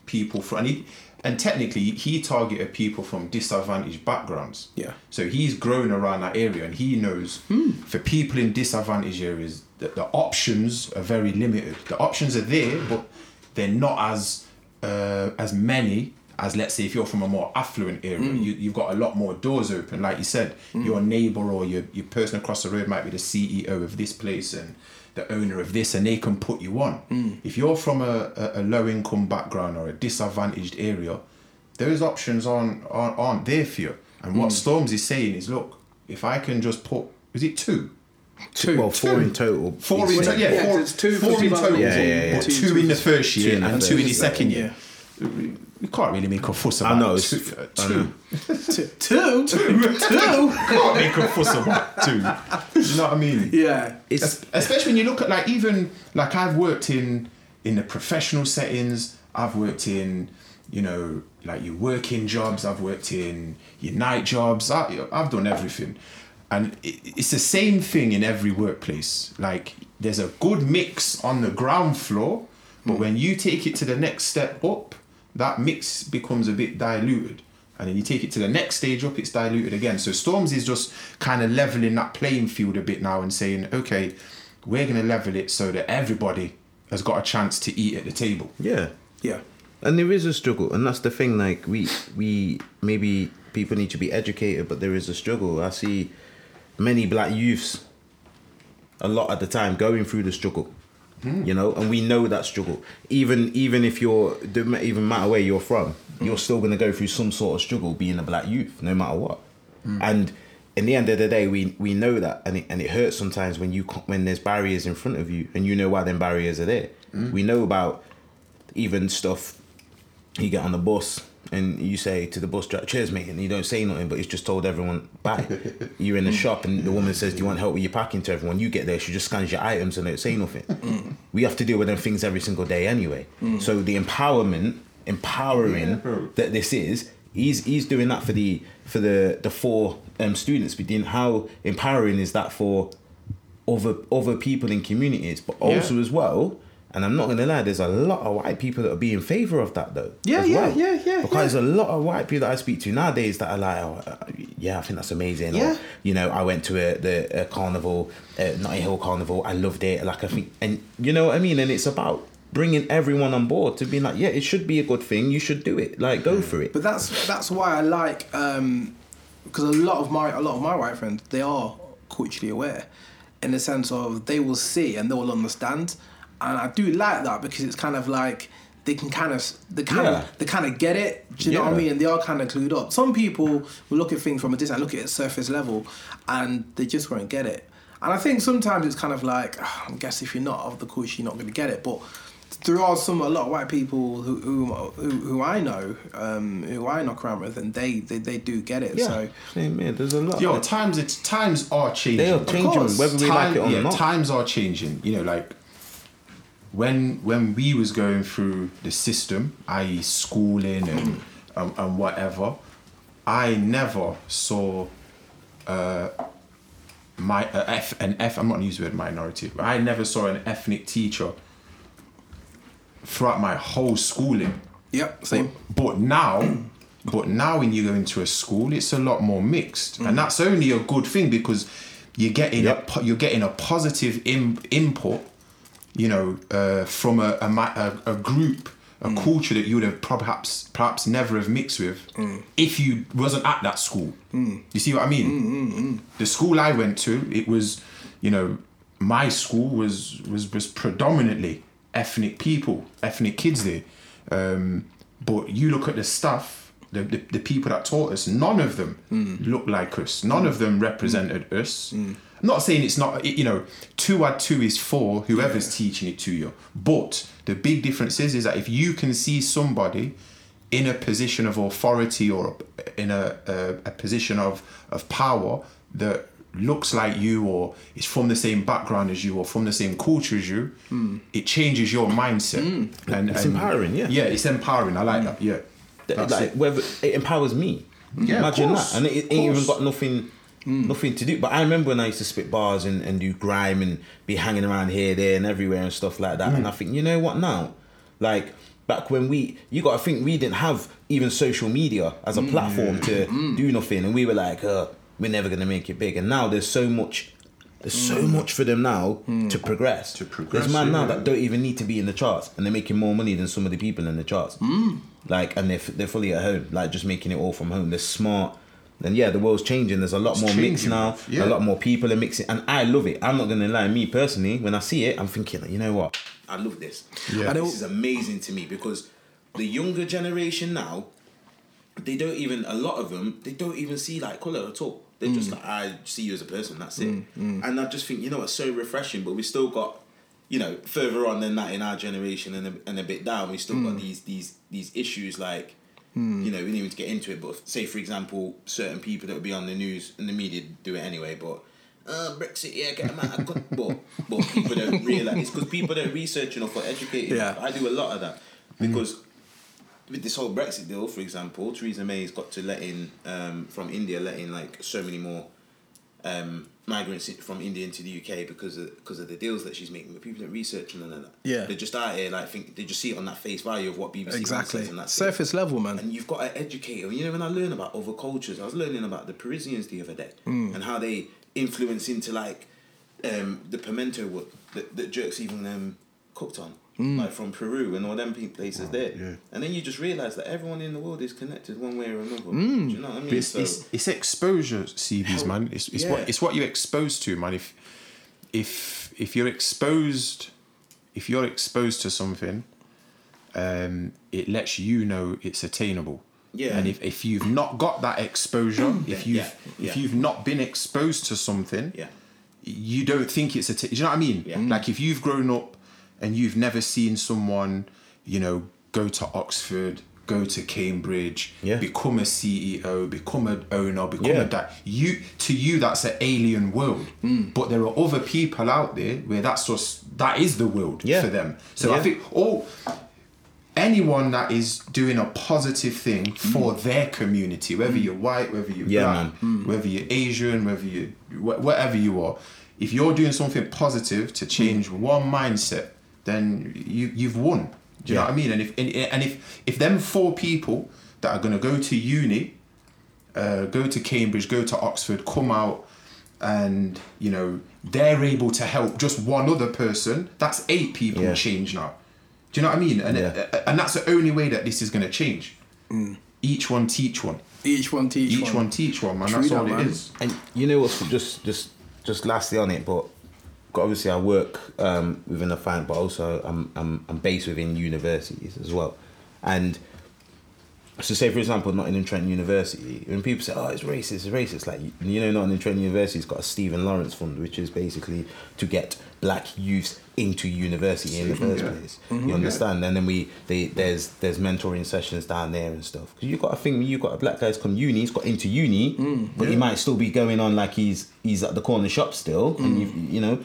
people from and he, and technically he targeted people from disadvantaged backgrounds. Yeah. So he's grown around that area and he knows for people in disadvantaged areas that the options are very limited. The options are there, but they're not as uh, as many as let's say if you're from a more affluent area. Mm. You, you've got a lot more doors open. Like you said, mm. your neighbor or your, your person across the road might be the CEO of this place and the owner of this and they can put you on. Mm. If you're from a, a, a low income background or a disadvantaged area, those options aren't, aren't, aren't there for you. And what Storms is saying is, look, if I can just put, is it two? Two. Well, four in total. Four in total, yeah, Yeah, four, it's two four in total, Yeah, yeah, yeah. but Two- two in the first year in and first two in the year. second Yeah. year. We can't really make a fuss I about know. two. It's, I know. Two. Two? Two? can't make a fuss about two. You know what I mean? Yeah. It's especially when you look at like even like I've worked in in the professional settings. I've worked in you know like your working jobs. I've worked in your night jobs. I, I've done everything, and it, it's the same thing in every workplace. Like there's a good mix on the ground floor, but hmm. when you take it to the next step up, that mix becomes a bit diluted. And then you take it to the next stage up, it's diluted again. So Storms is just kind of leveling that playing field a bit now and saying, okay, we're going to level it so that everybody has got a chance to eat at the table. yeah. Yeah. And there is a struggle, and that's the thing. Like we, we maybe people need to be educated, but there is a struggle. I see many black youths a lot at the time going through the struggle. Mm. You know, and we know that struggle. Even even if you're, even matter where you're from, mm. you're still gonna go through some sort of struggle being a black youth, no matter what. Mm. And in the end of the day, we we know that, and it, and it hurts sometimes when you when there's barriers in front of you, and you know why them barriers are there. We know about even stuff you get on the bus and you say to the bus driver, cheers mate, and you don't say nothing, but he's just told everyone bye. You're in the shop and the woman says, Do you want help with your packing to everyone? You get there, she just scans your items and don't say nothing. We have to deal with them things every single day anyway. So the empowerment, empowering bro. that this is, he's he's doing that for the for the the four um, students. But then how empowering is that for other other people in communities, but also Yeah. as well. And I'm not gonna lie, there's a lot of white people that will be in favour of that though. Yeah, yeah, well. yeah, yeah, Because yeah. there's a lot of white people that I speak to nowadays that are like, oh, uh, yeah, I think that's amazing. Yeah. Or, you know, I went to a the a carnival, uh, Notting Hill Carnival. I loved it. Like I think, and you know what I mean. And it's about bringing everyone on board to be like, yeah, it should be a good thing. You should do it. Like, go for it. But that's that's why I like because a lot of my a lot of my white friends they are culturally aware, in the sense of they will see and they will understand, and I do like that because it's kind of like they can kind of they kind Yeah. of they kind of get it. Do you know what I mean? And they are kind of clued up. Some people will look at things from a distance, look at it surface level, and they just won't get it. And I think sometimes it's kind of like "Ah, I guess if you're not of the culture, you're not going to get it, but there are some a lot of white people who who, who, who I know, um, who I knock around with, and they they, they do get it. Yeah, So same here. There's a lot. Yo, times it's times are changing. they are changing course. whether we like it or yeah, not. times are changing. You know, like when when we was going through the system, i.e., schooling and um, and whatever, I never saw uh, my uh, F an F. I'm not gonna use the word minority. But I never saw an ethnic teacher throughout my whole schooling. yep, same. But now, but now when you go into a school, it's a lot more mixed, and that's only a good thing because you're getting a you're getting a positive Im- input, you know, uh, from a a, a group, a mm. culture that you would have perhaps perhaps never have mixed with mm. if you wasn't at that school. Mm. You see what I mean? The school I went to, it was, you know, my school was was was predominantly ethnic people, ethnic kids there. Um, but you look at the stuff, the, the, the people that taught us, none of them looked like us. None of them represented us. I'm not saying it's not, you know, two add two is four, whoever's teaching it to you. But the big difference is, is that if you can see somebody in a position of authority or in a, a, a position of, of power that looks like you or is from the same background as you or from the same culture as you, it changes your mindset. And It's and- empowering, yeah. Yeah, it's empowering. I like that. Yeah. That's like it. whether it empowers me. Yeah, Imagine course, that, and it, of ain't even got nothing, nothing to do. But I remember when I used to spit bars and, and do grime and be hanging around here, there, and everywhere and stuff like that. Mm. And I think, you know what now, like back when we, you got to think we didn't have even social media as a Mm. platform to do nothing, and we were like, uh, we're never gonna make it big. And now there's so much. There's so much for them now to progress. Mm. To progress, There's man now that don't even need to be in the charts, and they're making more money than some of the people in the charts. Like, and they're f- they're fully at home, like just making it all from home. They're smart. And yeah, the world's changing. There's a lot It's more mix now. yeah. A lot more people are mixing, and I love it. I'm not gonna lie. Me personally, when I see it, I'm thinking, you know what? I love this. Yeah. This is amazing to me because the younger generation now, they don't even. A lot of them, they don't even see like color at all. They're just mm. like, I see you as a person. That's it. Mm, mm. And I just think, you know, it's so refreshing. But we still got, you know, further on than that in our generation and a, and a bit down. We still got these these these issues like. You know, we didn't even get into it, but say for example, certain people that would be on the news and the media do it anyway, but uh, Brexit, yeah, get them out. of But, but people don't realize it's because people don't research enough or educate enough. Yeah. I do a lot of that because with this whole Brexit deal, for example, Theresa May's got to let in um, from India, let in like so many more um, migrants from India into the UK because of because of the deals that she's making. But people don't research none of that. Yeah. they're just out here like think they just see it on that face value of what BBC Exactly. says and that's it. Surface level, man. And you've got to educate them. You know, when I learn about other cultures, I was learning about the Parisians the other day Mm. and how they influence into like um, the pimento wood that, that jerks even um, cooked on, Mm. like from Peru and all them places there. yeah. And then you just realize that everyone in the world is connected one way or another. Mm. Do you know what I mean? But it's, So- it's, it's exposure, CVs, man. It's, it's Yeah. what it's what you're exposed to, man. If if if you're exposed, if you're exposed to something, um, it lets you know it's attainable. Yeah. And if, if you've not got that exposure, if you've Yeah, yeah. if you've not been exposed to something, yeah. you don't think it's a. T- do you know what I mean? Yeah. Like if you've grown up and you've never seen someone, you know, go to Oxford, go to Cambridge, Yeah. become a CEO, become an owner, become Yeah. a dad. You to you that's an alien world. Hmm. But there are other people out there where that's just that is the world Yeah. for them. So I think all anyone that is doing a positive thing for their community, whether you're white, whether you're Hmm. Yeah, black, man. whether you're Asian, whether you wh- whatever you are, if you're doing something positive to change one mindset, then you you've won. Do you know what I mean? And if and, and if if them four people that are gonna go to uni, uh, go to Cambridge, go to Oxford, come out, and you know they're able to help just one other person, that's eight people Yeah. change now. Do you know what I mean? And Yeah. uh, and that's the only way that this is gonna change. Each one teach one. Each one teach Each one. one teach one, man. True That's that, all man. it is. And you know what's just just just lastly on it, but obviously I work um, within a fan, but also I'm I'm I'm based within universities as well, and so say for example not Nottingham Trent University, when people say oh it's racist, it's racist, like you know not Nottingham Trent University. It's got a Stephen Lawrence Fund, which is basically to get black youth into university in the first Yeah. place. You mm-hmm. understand? And then we they there's there's mentoring sessions down there and stuff. Because you got a thing, you got a black guy's come uni, he's got into uni, mm, but he might still be going on like he's he's at the corner shop still, and mm. you you know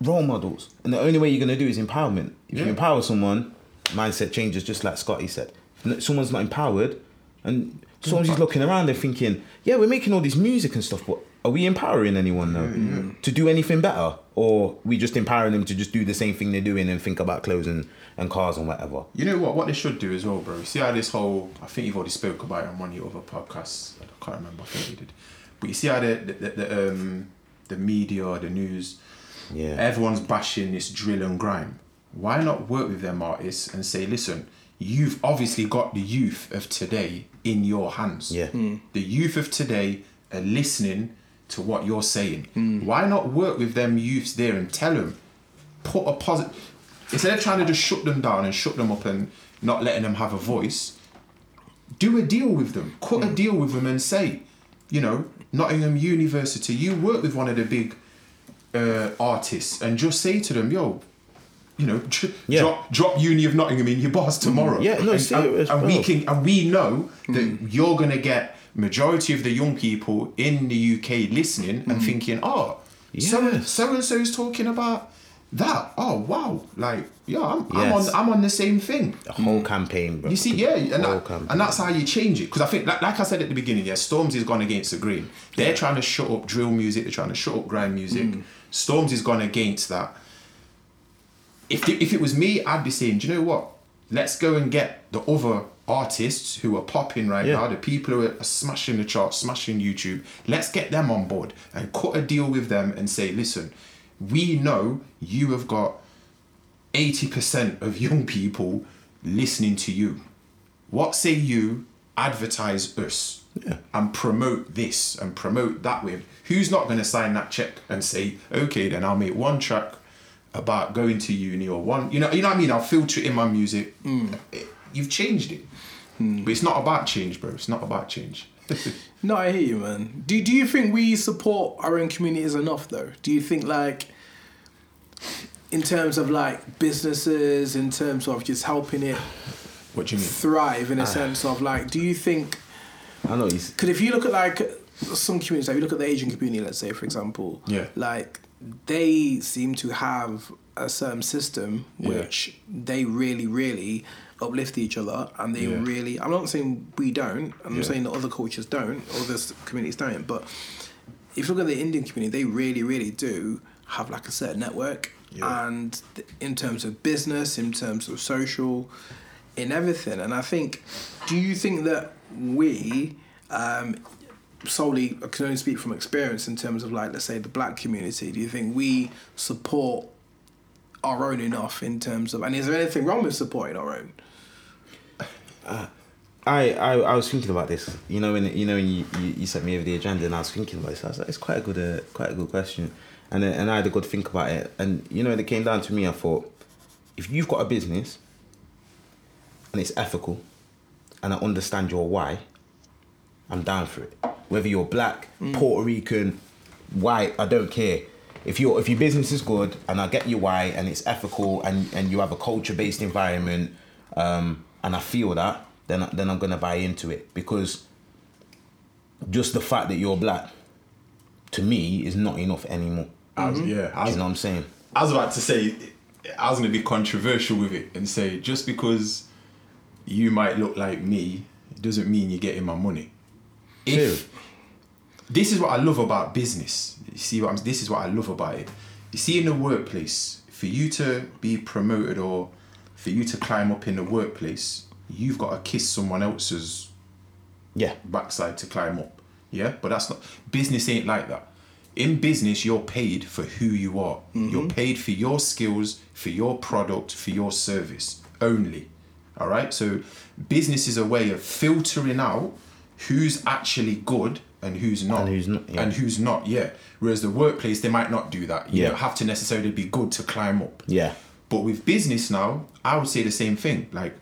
role models. And the only way you're gonna do is empowerment. If you empower someone, mindset changes, just like Scotty said. If someone's not empowered, and someone's just looking around, they're thinking, yeah, we're making all this music and stuff, but are we empowering anyone though to do anything better, or we just empowering them to just do the same thing they're doing and think about clothes and, and cars and whatever? You know what? What they should do as well, bro. See how this whole I think you've already spoke about it on one of your other podcasts. I can't remember. I think you did. But you see how the the, the, the um the media, the news, Yeah. everyone's bashing this drill and grime. Why not work with them artists and say, listen, you've obviously got the youth of today in your hands. Yeah. The youth of today are listening to what you're saying. Hmm. Why not work with them youths there and tell them, put a positive, instead of trying to just shut them down and shut them up and not letting them have a voice, do a deal with them, cut a deal with them, and say, you know, Nottingham University, you work with one of the big uh, artists, and just say to them, yo. You know, dr- Yeah. drop drop Uni of Nottingham in your bars tomorrow. Yeah, no, and, serious, and, and we can and we know that hmm. you're gonna get majority of the young people in the UK listening and hmm. thinking, oh, so Yes. so and so's talking about that. Oh wow, like yeah, I'm, I'm on I'm on the same thing. The whole campaign, bro. You see, yeah, and, Whole that, campaign. and that's how you change it. Because I think, like, like I said at the beginning, yeah, Storms has gone against the grain. They're trying to shut up drill music. They're trying to shut up grime music. Storms has gone against that. If it, if it was me, I'd be saying, do you know what? Let's go and get the other artists who are popping right Yeah. now, the people who are smashing the charts, smashing YouTube. Let's get them on board and cut a deal with them and say, listen, we know you have got 80% of young people listening to you. What say you advertise us and promote this and promote that with? Who's not going to sign that check and say, okay, then I'll make one track about going to uni or one, you know, you know what I mean? I'll filter it in my music. It- you've changed it. Hmm. But it's not about change, bro. It's not about change. No, I hear you, man. Do Do you think we support our own communities enough, though? Do you think like, in terms of like businesses, in terms of just helping it what do you mean? thrive, in a ah. sense of like, do you think? I know he's. Because if you look at like some communities, like you look at the Asian community, let's say for example, Yeah. like they seem to have a certain system Yeah. which they really, really uplift each other, and they Yeah. really. I'm not saying we don't. I'm Yeah. saying that other cultures don't, other communities don't. But if you look at the Indian community, they really, really do have like a certain network, Yeah. and in terms of business, in terms of social, in everything. And I think, do you think that we, um, solely, I can only speak from experience in terms of like, let's say, the black community, do you think we support our own enough in terms of, and is there anything wrong with supporting our own? I, I, I was thinking about this. You know, when you know when you, you, you sent me over the agenda, and I was thinking about this. I was like, it's quite a good, uh, quite a good question, and then- and I had a good think about it. And you know, when it came down to me, I thought, if you've got a business, and it's ethical, and I understand your why, I'm down for it. Whether you're black, Puerto Rican, white, I don't care. If your if your business is good and I get your why and it's ethical and, and you have a culture based environment, um, and I feel that, then I- then I'm gonna buy into it because just the fact that you're black, to me, is not enough anymore. I was, yeah, I was, you know what I'm saying? I was about to say, I was going to be controversial with it and say, just because you might look like me, it doesn't mean you're getting my money. If this is what I love about business, you see what I'm. This is what I love about it. You see, in the workplace, for you to be promoted or for you to climb up in the workplace, you've got to kiss someone else's Yeah. backside to climb up. Yeah, but that's not business. Ain't like that. In business, you're paid for who you are. You're mm-hmm. paid for your skills, for your product, for your service only. All right. So, business is a way of filtering out who's actually good and who's not, And who's not, yeah. and who's not. Yeah. Whereas the workplace, they might not do that. You Yeah. don't have to necessarily be good to climb up. Yeah. But with business now, I would say the same thing. Like,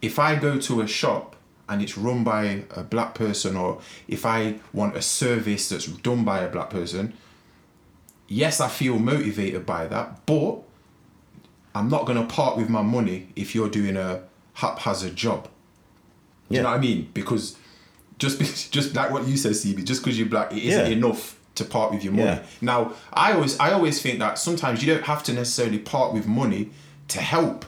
if I go to a shop and it's run by a black person, or if I want a service that's done by a black person, yes, I feel motivated by that, but I'm not going to part with my money if you're doing a haphazard job. You know what I mean? Because just be, just like what you said, CB, just because you're black, it isn't Yeah. enough to part with your money. Yeah. Now, I always I always think that sometimes you don't have to necessarily part with money to help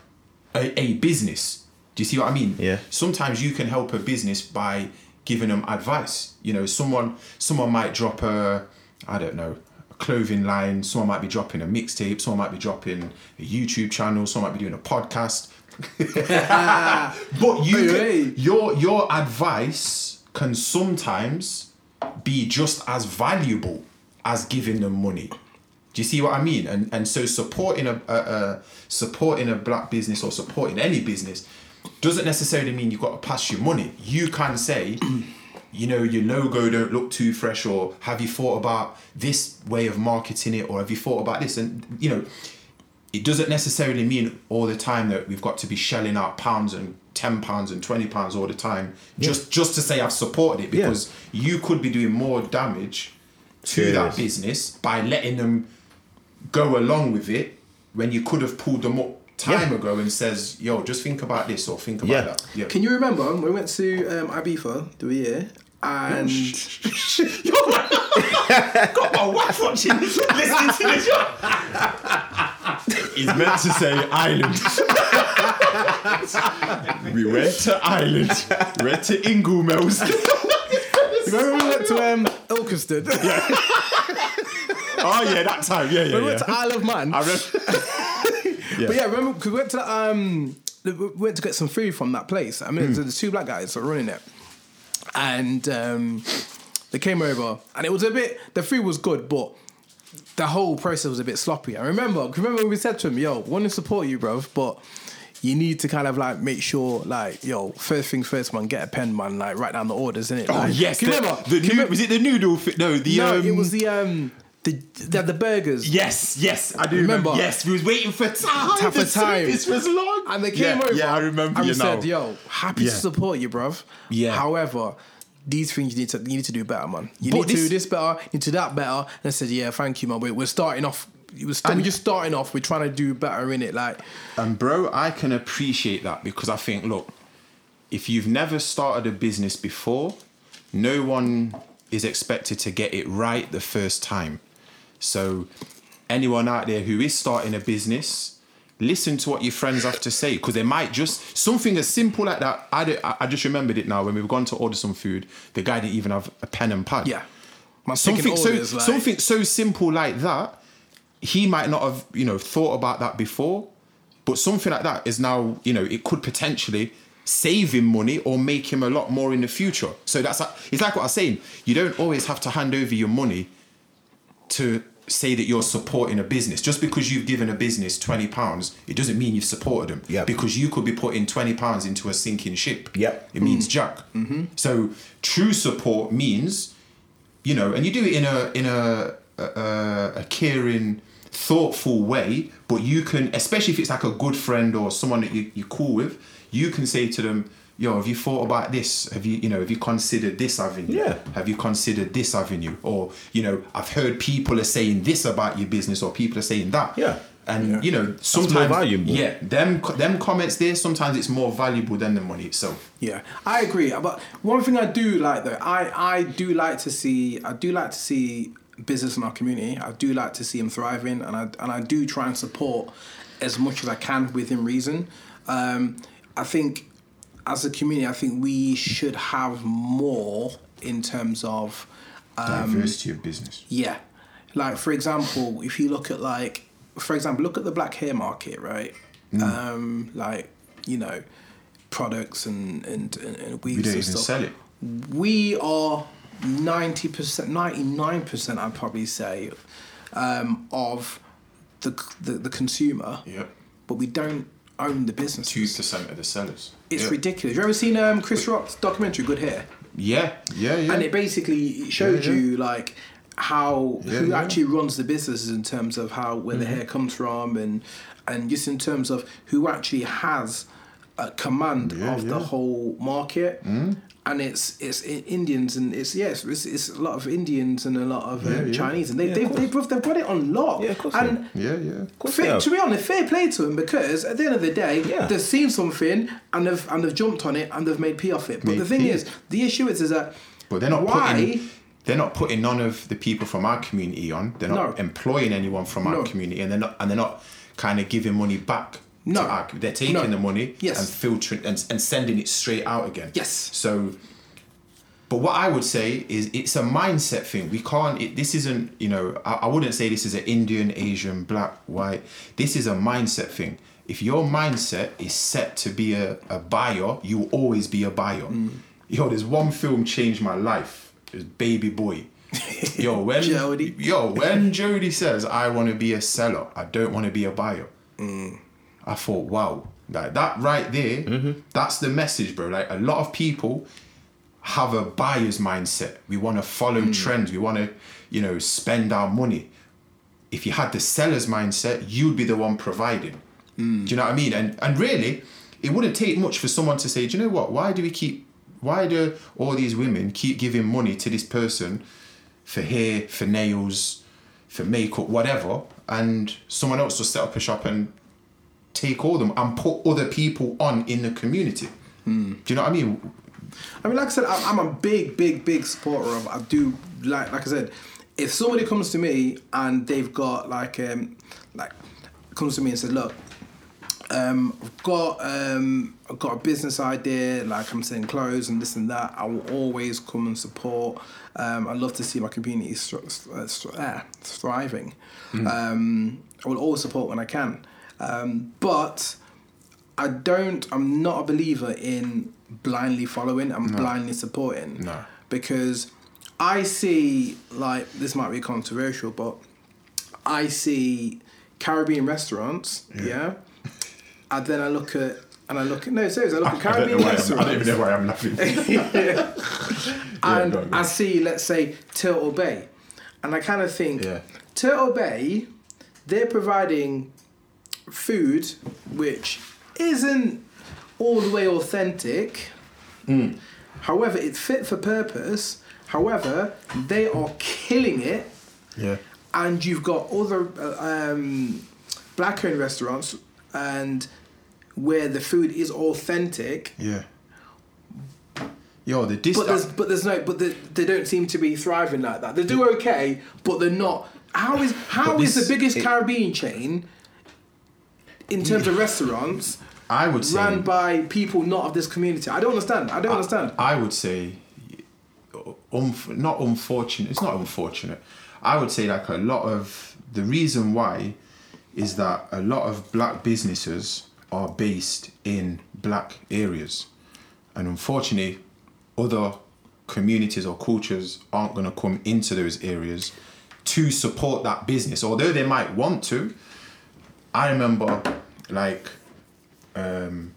a, a business. Do you see what I mean? Yeah. Sometimes you can help a business by giving them advice. You know, someone someone might drop a I don't know clothing line. Someone might be dropping a mixtape. Someone might be dropping a YouTube channel. Someone might be doing a podcast. but you, can- your your advice can sometimes be just as valuable as giving them money. Do you see what I mean? And and so supporting a, a, a supporting a black business or supporting any business doesn't necessarily mean you've got to pass your money. You can say, you know, your logo don't look too fresh, or have you thought about this way of marketing it, or have you thought about this? And you know, it doesn't necessarily mean all the time that we've got to be shelling out pounds and ten pounds and twenty pounds all the time just just to say I've supported it Yeah. because you could be doing more damage to Serious. that business by letting them go along with it when you could have pulled them up time Yeah. ago and says, "Yo, just think about this or think about Yeah. that." Yeah. Can you remember when we went to um, Ibiza the year and got my wife watching, listening to the show. He's meant to say island. we went to Ireland. We went to Ingoldmells. remember we went to um, Ilkeston? oh yeah, that time. Yeah, yeah, we went to yeah. Isle of Man. I remember. But yeah, remember because we went to the, um we went to get some food from that place. I mean, there's the two black guys that were running it, and um, they came over, and it was a bit. The food was good, but the whole process was a bit sloppy. I remember. Remember when we said to him, "Yo, want to support you, bro, but." You need to kind of like make sure, like, yo, first things first, man. Get a pen, man. Like, write down the orders, innit? Oh like, yes, can the, remember? the Can you new, remember- was it the noodle? Fi- no, the no, um, it was the um, the the, the burgers. Yes, yes, I do Remember? remember. Yes, we was waiting for ah, time. Time for time. service was long, And they came yeah, over. Yeah, I remember. And you said, "Yo, happy Yeah. to support you, bruv. Yeah. However, these things you need to you need to do better, man. You But need to do this- this better. You need to do that better." And I said, "Yeah, thank you, man. We're, we're starting off. Was we're just starting off. We're trying to do better in it. Like, And bro, I can appreciate that because I think, look, if you've never started a business before, no one is expected to get it right the first time. So, anyone out there who is starting a business, listen to what your friends have to say because they might just something as simple like that. I, don't- I just remembered it now when we were gone to order some food. The guy didn't even have a pen and pad. yeah, man, something so like, something so simple like that he might not have you know thought about that before but something like that is now you know it could potentially save him money or make him a lot more in the future so that's like, it's like what i was saying you don't always have to hand over your money to say that you're supporting a business just because you've given a business 20 pounds it doesn't mean you've supported them Yep. because you could be putting 20 pounds into a sinking ship Yep. it means mm. jack mm-hmm. so true support means you know, and you do it in a in a a, a, a caring, thoughtful way. But you can, especially if it's like a good friend or someone that you, you're cool with, you can say to them, "Yo, have you thought about this? Have you, you know, have you considered this avenue? Yeah. Have you considered this avenue? Or you know, I've heard people are saying this about your business, or people are saying that. Yeah. And you know, sometimes yeah, them them comments there. Sometimes it's more valuable than the money itself. Yeah, I agree. But one thing I do like though, I I do like to see I do like to see business in our community. I do like to see them thriving, and I and I do try and support as much as I can within reason. Um, I think as a community, I think we should have more in terms of Diversity of business. yeah. Like for example, if you look at like for example, look at the black hair market, right? Mm. Um, like, you know, products and and, and, and We don't and even stuff. sell it. We are ninety percent, ninety nine percent, I'd probably say, um, of the, the the consumer. Yep. But we don't own the business. Two percent of the sellers. It's Yeah. ridiculous. You ever seen um, Chris Rock's documentary Good Hair? Yeah, yeah, yeah. and it basically showed Yeah, yeah. you like how who actually runs the businesses in terms of how where the hair comes from and and just in terms of who actually has a command Yeah, of the whole market and it's it's Indians and it's yes it's, it's a lot of Indians and a lot of um, yeah. Chinese and they Yeah, they of they've, they've got it on lock Yeah, of course and they yeah, yeah. course Fair, to be honest, fair play to them because at the end of the day, Yeah. they've seen something and they've and they've jumped on it and they've made p off it. But Made the thing P. is, the issue is, is that But they're not why putting they're not putting none of the people from our community on. They're not No. employing anyone from our No. community, and they're not and they're not kind of giving money back. No. to our, they're taking No. the money Yes. and filtering and, and sending it straight out again. Yes. So, but what I would say is it's a mindset thing. We can't. It, this isn't. You know, I, I wouldn't say this is an Indian, Asian, black, white. This is a mindset thing. If your mindset is set to be a, a buyer, you will always be a buyer. Mm. Yo, there's one film changed my life. It's Baby Boy. Yo, when Jody. yo, when Jody says I want to be a seller, I don't want to be a buyer. I thought, wow, like that right there, mm-hmm. that's the message, bro. Like a lot of people have a buyer's mindset. We want to follow mm. trends. We want to, you know, spend our money. if you had the seller's mindset, you'd be the one providing. Mm. Do you know what I mean? And and really, it wouldn't take much for someone to say, do you know what? Why do we keep? Why do all these women keep giving money to this person for hair, for nails, for makeup, whatever? And someone else will set up a shop and take all them and put other people on in the community. Do you know what I mean? I mean, like I said, I'm a big, big, big supporter of. I do like, like I said, if somebody comes to me and they've got like, um, like, comes to me and says, look, um, I've got, um, I've got a business idea, like I'm selling clothes and this and that. I will always come and support. Um, I love to see my community uh, uh, thriving. Um, I will always support when I can, um, but I don't. I'm not a believer in blindly following and blindly supporting. No. Because I see like this might be controversial, but I see Caribbean restaurants, yeah, and then I look at and I look at no seriously, I look at I Caribbean why I'm, I don't even know why I'm laughing. and go on, go I see, let's say, Turtle Bay, and I kind of think Yeah. Turtle Bay, they're providing food which isn't all the way authentic. Mm. However, it's fit for purpose. However, they are killing it, yeah. and you've got other uh, um, black-owned restaurants and where the food is authentic Yeah. Yo, the dis- But there's but there's no but they, they don't seem to be thriving like that. They do okay, but they're not. How is how is this- the biggest it- Caribbean chain in terms of restaurants I would say run by people not of this community? I don't understand. I don't understand. I would say, uh, unf- not unfortunate. It's not unfortunate. I would say like a lot of the reason why is that a lot of black businesses are based in black areas, and unfortunately, other communities or cultures aren't going to come into those areas to support that business, although they might want to. I remember, like, um,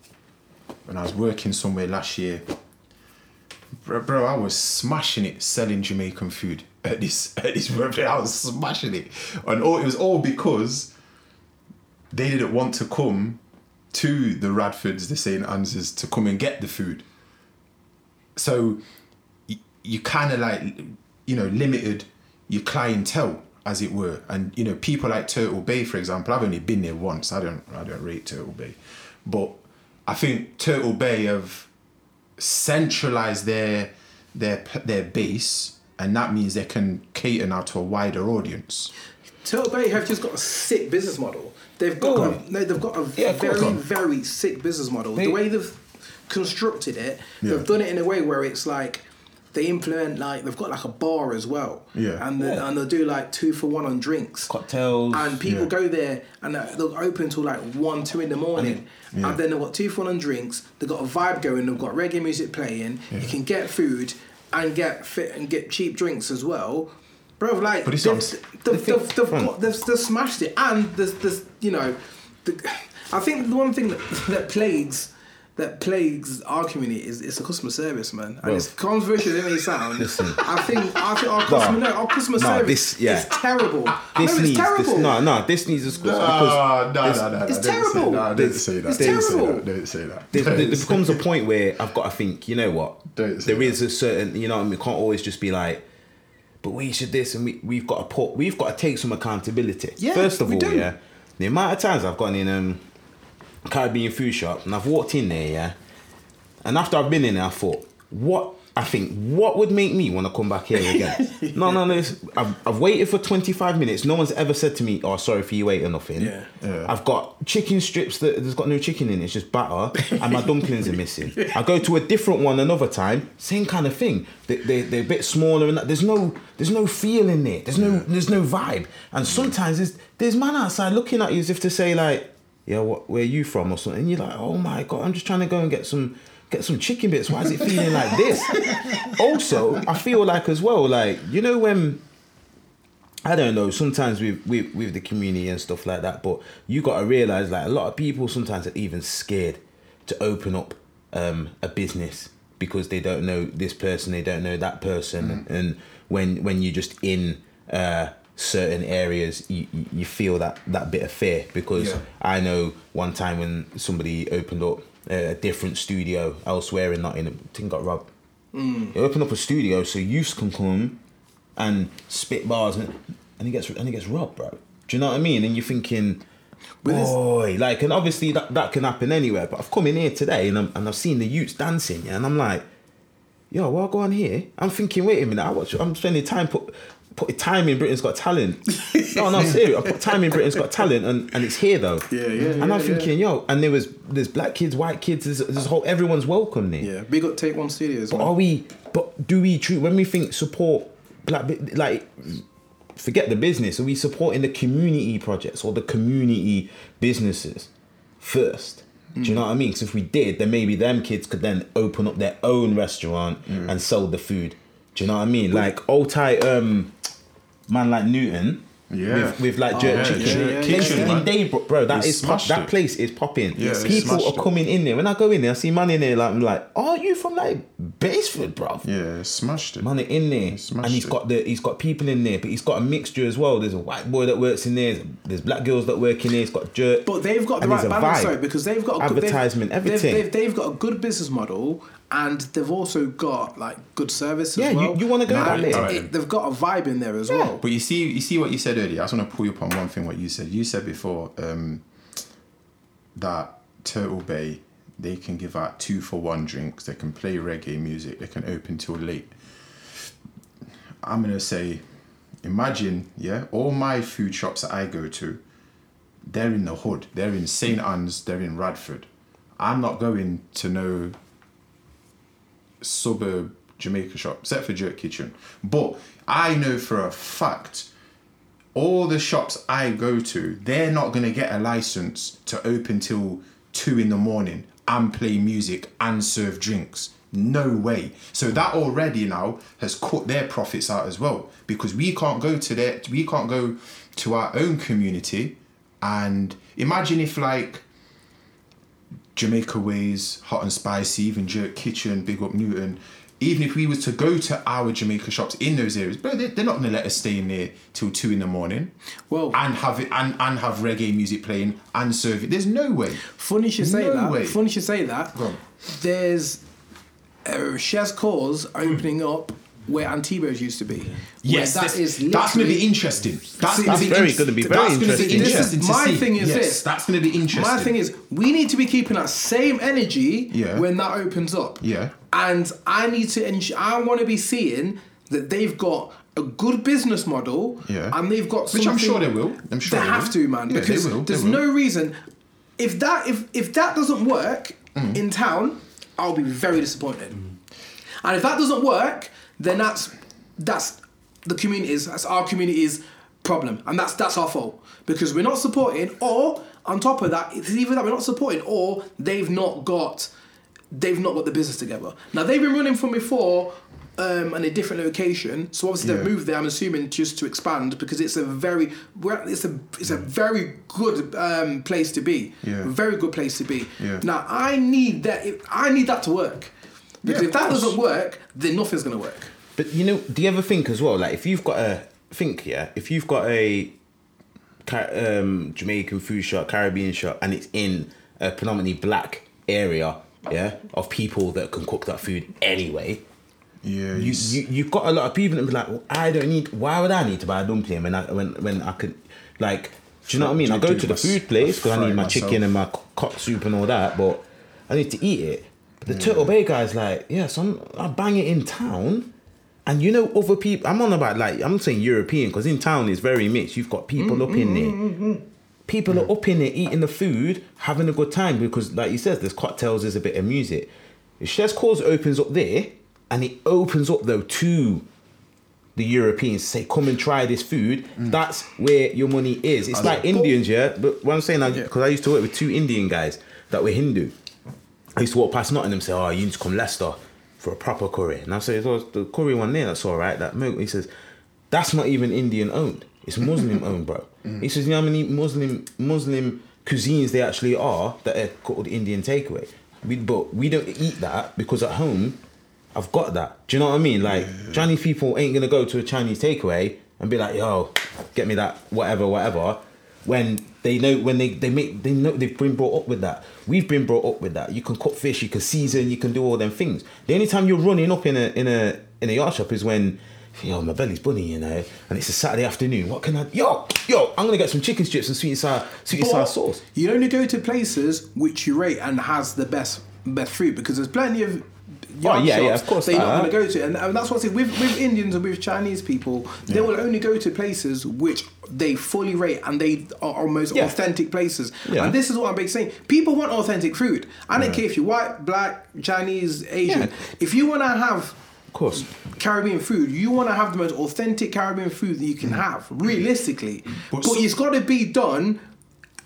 when I was working somewhere last year, bro, bro, I was smashing it selling Jamaican food at this at this birthday. I was smashing it, and all it was all because they didn't want to come to the Radfords, the St. Ann's, to come and get the food. So you kind of like you know limited your clientele as it were. And you know people like turtle bay for example i've only been there once. I don't i don't rate turtle bay. But i think turtle bay have centralized their their their base and that means they can cater now to a wider audience. Turtle Bay have just got a sick business model. They've got Go a, no, they've got a Yeah, very very sick business model. They- the way they've constructed it, Yeah. they've done it in a way where it's like they implement like they've got like a bar as well. Yeah. and they, Yeah. and they'll do like two for one on drinks. Cocktails. and people Yeah. go there and uh, they'll open till like one, two in the morning. Yeah. And then they've got two fun and drinks. They've got a vibe going. They've got reggae music playing. You can get food and get fit and get cheap drinks as well. Bro, like But it's they've, on s- they've, the they've, they've, got, they've, they've smashed it. And there's, there's you know, the, I think the one thing that, that plagues that plagues our community is it's the customer service, man. And Bro. it's controversial as it may sound. Listen. I think I think our customer no, our customer No, service this- yeah. is terrible. this no, it's needs terrible. this, no no this needs a school because no, there's- no, no, it's don't say- terrible. no, don't say that. It's Don't say terrible. that. Don't say that. there, there, Don't there say becomes a point where I've got to think, you know what? Don't say There is a certain, you know, what I mean, it can't always just be like, but we should this and we we've got to put, we've got to take some accountability. Yeah, First of we all, do. yeah, the amount of times I've gone in um Caribbean food shop and I've walked in there, yeah, and after I've been in there, I thought, what? I think what would make me want to come back here again? no, no, no. it's- I've, I've waited for 25 minutes. No one's ever said to me, "Oh, sorry for you waiting," or nothing. Yeah. Yeah. I've got chicken strips that there's got no chicken in it. It's just batter, and my dumplings are missing. I go to a different one another time, same kind of thing. They, they they're a bit smaller, and there's no there's no feel in it. There's no there's no vibe. And sometimes there's there's man outside looking at you as if to say like, "Yeah, what where you from?" or something. And you're like, "Oh my god, I'm just trying to go and get some." Get some chicken bits. Why is it feeling like this? also, I feel like as well, like you know when I don't know. Sometimes with, with with the community and stuff like that, but you got to realize like a lot of people sometimes are even scared to open up um, a business because they don't know this person, they don't know that person, and when when you're just in uh, certain areas you, you- feel that that bit of fear because Yeah. I know one time when somebody opened up a different studio elsewhere in Nottingham, I think got robbed. Mm. They opened up a studio so youths can come and spit bars and, and he gets and he gets robbed, bro. Do you know what I mean? And you're thinking, boy, like, and obviously that, that can happen anywhere. But I've come in here today and I'm, and I've seen the youths dancing, yeah, and I'm like, yo, what go on here? I'm thinking, wait a minute, I watch, I'm spending time put put time in Britain's Got Talent. no, no, serious. I put time in Britain's Got Talent, and, and it's here though. Yeah, yeah, And yeah, I'm thinking, yo, and there was there's black kids, white kids, there's, there's whole everyone's welcome there. Yeah, big up Take One Studios. But man. are we? But do we treat when we think support black like? Forget the business. Are we supporting the community projects or the community businesses first? Do you know what I mean? Because if we did, then maybe them kids could then open up their own restaurant and sell the food. Do you know what I mean? Like old tight um man like Newton. Yeah. With, with like oh, jerk yeah, chicken. Jerk yeah, Kitchen, in man. Daybrook, bro. That They pop, that place is popping. Yeah, People smashed are it. coming in there. When I go in there, I see money in there. Like I'm like, are you from like Basford, bro? Yeah, smashed it. Man are in there, smashed and he's it. got the he's got people in there, but he's got a mixture as well. There's a white boy that works in there. There's, there's black girls that work in there. He's got jerk. But they've got the right there's balance, vibe. though, because they've got a good, they've- Advertisement, they've, everything. They've, they've got a good business model, and they've also got like good service Yeah, as you- well. you wanna go And back there. it- it- they've got a vibe in there as well. But you see, you see what you said earlier. I just want to pull you up on one thing. What you said. You said before um, that Turtle Bay they can give out two for one drinks. They can play reggae music. They can open till late. I'm gonna say, imagine, yeah, all my food shops that I go to, they're in the hood. They're in St Ann's. They're in Radford. I'm not going to no suburb Jamaica shop, except for Jerk Kitchen. But I know for a fact, all the shops I go to, they're not gonna get a license to open till two in the morning and play music and serve drinks. No way. So that already now has cut their profits out as well because we can't go to their we can't go to our own community and imagine if like Jamaica Ways, Hot and Spicy, even Jerk Kitchen, Big Up Newton. Even if we was to go to our Jamaica shops in those areas, but they, they're not gonna let us stay in there till two in the morning. Well- and have it and, and have reggae music playing and serve it. There's no way. Funny you should say that. way. Funny you should say that. There's uh, Chef's Cause opening up where Antibes used to be. Yes, that that's, is that's gonna be interesting. That's, See, gonna that's be very in- gonna be very that's gonna interesting. be This is- interesting my see. thing is yes, this. That's gonna be interesting. My thing is, we need to be keeping that same energy Yeah. when that opens up. Yeah. And I need to ensure, I want to be seeing that they've got a good business model Yeah. and they've got Which I'm sure they will. I'm sure they they have will. to, man, Yeah, they because will, they there's will. no reason. If that if if that doesn't work Mm. in town, I'll be very disappointed. And if that doesn't work, then that's that's the community's that's our community's problem, and that's that's our fault because we're not supporting, or on top of that, it's either that we're not supporting, or they've not got they've not got the business together. Now they've been running from before. Um, in a different location, so obviously they've Yeah. moved there. I'm assuming just to expand because it's a very, it's a, it's a very good um, place to be. Yeah. Very good place to be. Yeah. Now I need that. I need that to work because Yeah, if that course. doesn't work, then nothing's gonna work. But you know, do you ever think as well? Like, if you've got a think, yeah, if you've got a um, Jamaican food shop, Caribbean shop, and it's in a predominantly black area, yeah, of people that can cook that food anyway. Yeah, you, you you've got a lot of people that be like, well, I don't need. Why would I need to buy a dumpling when I when when I could, like, do you know what I mean? I go to the food place because I need my myself. chicken and my cock soup and all that, but I need to eat it. But the Turtle Bay guy's like, yes, I'm I bang it in town. And you know, other people, I'm on about like, I'm saying European because in town it's very mixed. You've got people up in there. People are up in there eating the food, having a good time because, like you said, there's cocktails, there's a bit of music. Chef's Cause opens up there and it opens up though to the Europeans say, come and try this food, that's where your money is. It's like Indians, yeah? But what I'm saying, because I used to work with two Indian guys that were Hindu. I used to walk past Nottingham and say, oh, you need to come Leicester for a proper curry. And I say, oh, the curry one there, that's all right. That milk. He says, that's not even Indian owned. It's Muslim owned, bro. He says, you know how many Muslim Muslim cuisines they actually are that are called Indian takeaway. We, but we don't eat that because at home, I've got that. Do you know what I mean? Like Chinese people ain't gonna go to a Chinese takeaway and be like, yo, get me that whatever, whatever. When they know when they, they make they know they've been brought up with that. We've been brought up with that. You can cook fish, you can season, you can do all them things. The only time you're running up in a in a in a yard shop is when yo, my belly's bunny, you know, and it's a Saturday afternoon. What can I yo, yo, I'm gonna get some chicken strips and sweet and sour sweet and sour sauce. You only go to places which you rate and has the best best food because there's plenty of Oh, yeah, yeah, shops of course, that you're not going to go to, and, and that's what I say with with Indians and with Chinese people, they will only go to places which they fully rate and they are almost Yeah. authentic places. Yeah. And this is what I'm saying: people want authentic food. I don't care if you're white, black, Chinese, Asian. Yeah. If you want to have Of course. Caribbean food, you want to have the most authentic Caribbean food that you can mm. have, realistically. But, But it's got to be done.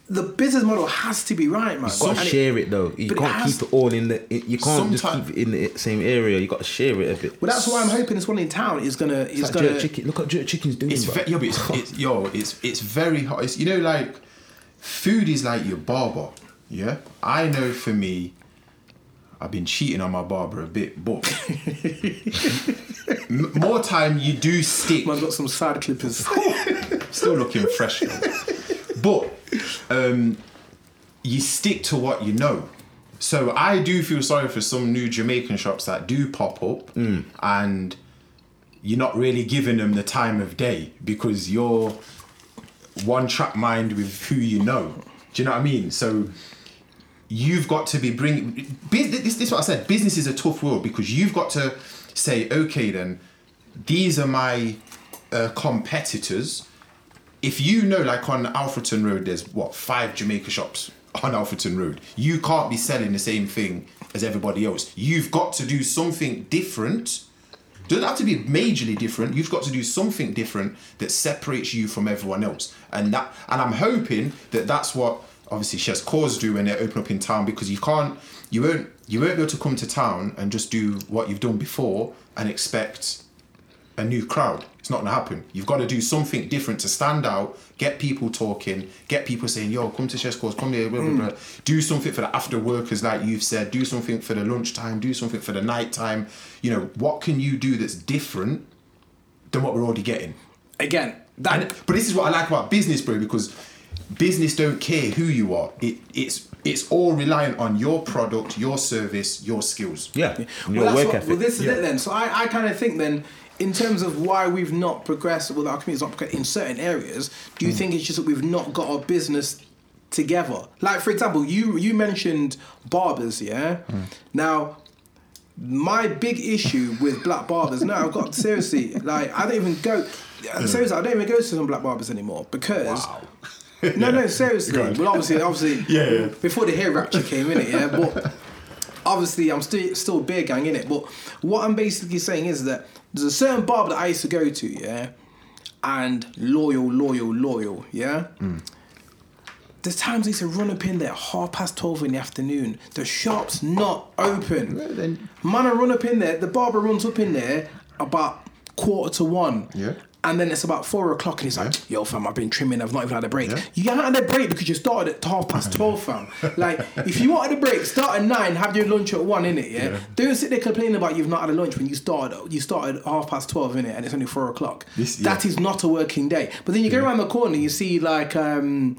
The business model has to be right, man. You Got to And it- share it though. You can't has- keep it all in the. it- You can't just keep it in the same area. You got to share it a bit. Well, that's why I'm hoping this one in town is gonna is It's like gonna. jerk chicken. Look what jerk chicken's doing. It's ve- yo, but it's, it's yo, it's it's very hot. It's you know like food is like your barber. Yeah, I know for me, I've been cheating on my barber a bit, but more time you do stick. Man's got some side clippers. Still looking fresh, though. But um, you stick to what you know. So I do feel sorry for some new Jamaican shops that do pop up, and you're not really giving them the time of day because you're one track mind with who you know. Do you know what I mean? So you've got to be bringing. This, this is what I said. Business is a tough world because you've got to say, okay, then these are my uh, competitors. If you know, like on Alfreton Road, there's what five Jamaica shops on Alfreton Road. You can't be selling the same thing as everybody else. You've got to do something different. Doesn't have to be majorly different. You've got to do something different that separates you from everyone else, and that. And I'm hoping that that's what obviously Chef's Cause do when they open up in town because you can't, you won't, you won't be able to come to town and just do what you've done before and expect a new crowd. It's not gonna happen. You've got to do something different to stand out, get people talking, get people saying, "Yo, come to chess course, come here." Blah, blah, mm. blah. Do something for the after workers, like you've said. Do something for the lunchtime. Do something for the night time. You know, what can you do that's different than what we're already getting? Again, that And, but this is what I like about business, bro, because business don't care who you are. It it's it's all reliant on your product, your service, your skills. Yeah. Well, your work what- ethic. well, this is Yeah. it then. So I, I kind of think then, in terms of why we've not progressed, well, our community's not progressed in certain areas. Do Hmm. you think it's just that we've not got our business together? Like, for example, you you mentioned barbers, yeah. Hmm. Now, my big issue with black barbers, no, I've got seriously, like, I don't even go. Seriously, I don't even go to some black barbers anymore because. No, no, seriously. Well, obviously, obviously, Yeah, yeah. before the hair rapture came in it, yeah. But obviously, I'm still still beer gang in it. But what I'm basically saying is that there's a certain barber that I used to go to, yeah, and loyal, loyal, loyal, yeah. Hmm. There's times I used to run up in there half past twelve in the afternoon. The shop's not open. Man, I run up in there. The barber runs up in there about quarter to one. Yeah. And then it's about four o'clock, and he's like, "Yo, fam, I've been trimming. I've not even had a break. Yeah. You haven't had a break because you started at half past twelve, fam. Like, if you wanted a break, start at nine, have your lunch at one, innit? Yeah. Yeah. Don't sit there complaining about you've not had a lunch when you started. You started at half past twelve, innit? And it's only four o'clock. This- yeah. is not a working day. But then you go around the corner, and you see like um,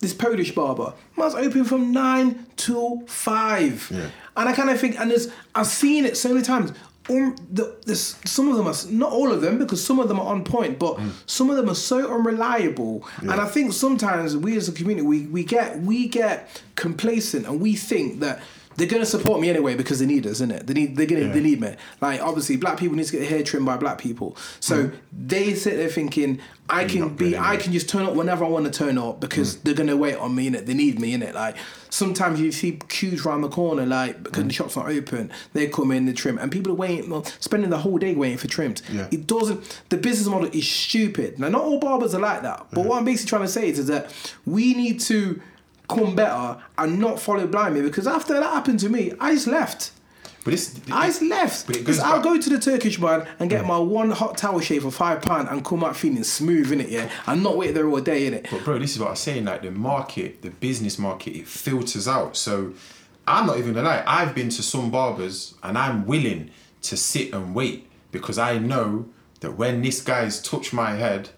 this Polish barber. Man's open from nine till five. Yeah. And I kind of think, and there's, I've seen it so many times. Um, the, this, some of them are not all of them because some of them are on point, but Mm. some of them are so unreliable. And I think sometimes we as a community we, we get we get complacent and we think that they're gonna support me anyway because they need us, isn't it? They need they're gonna they need me. Like obviously black people need to get their hair trimmed by black people. So they sit there thinking I can be I can just turn up whenever I want to turn up because they're gonna wait on me it. They need me in it. Like sometimes you see queues round the corner, like because the shop's not open, they come in, they trim, and people are waiting, well, spending the whole day waiting for trims. Yeah. It doesn't. The business model is stupid. Now, not all barbers are like that, but what I'm basically trying to say is, is that we need to come better and not follow blindly because after that happened to me, I just left. But this, I just left because I'll go to the Turkish man and get my one hot towel shave for five pound and come out feeling smooth in it, yeah, and not wait there all day in it. But bro, this is what I'm saying. Like the market, the business market, it filters out. So I'm not even gonna lie. I've been to some barbers and I'm willing to sit and wait because I know that when this guy's touched my head,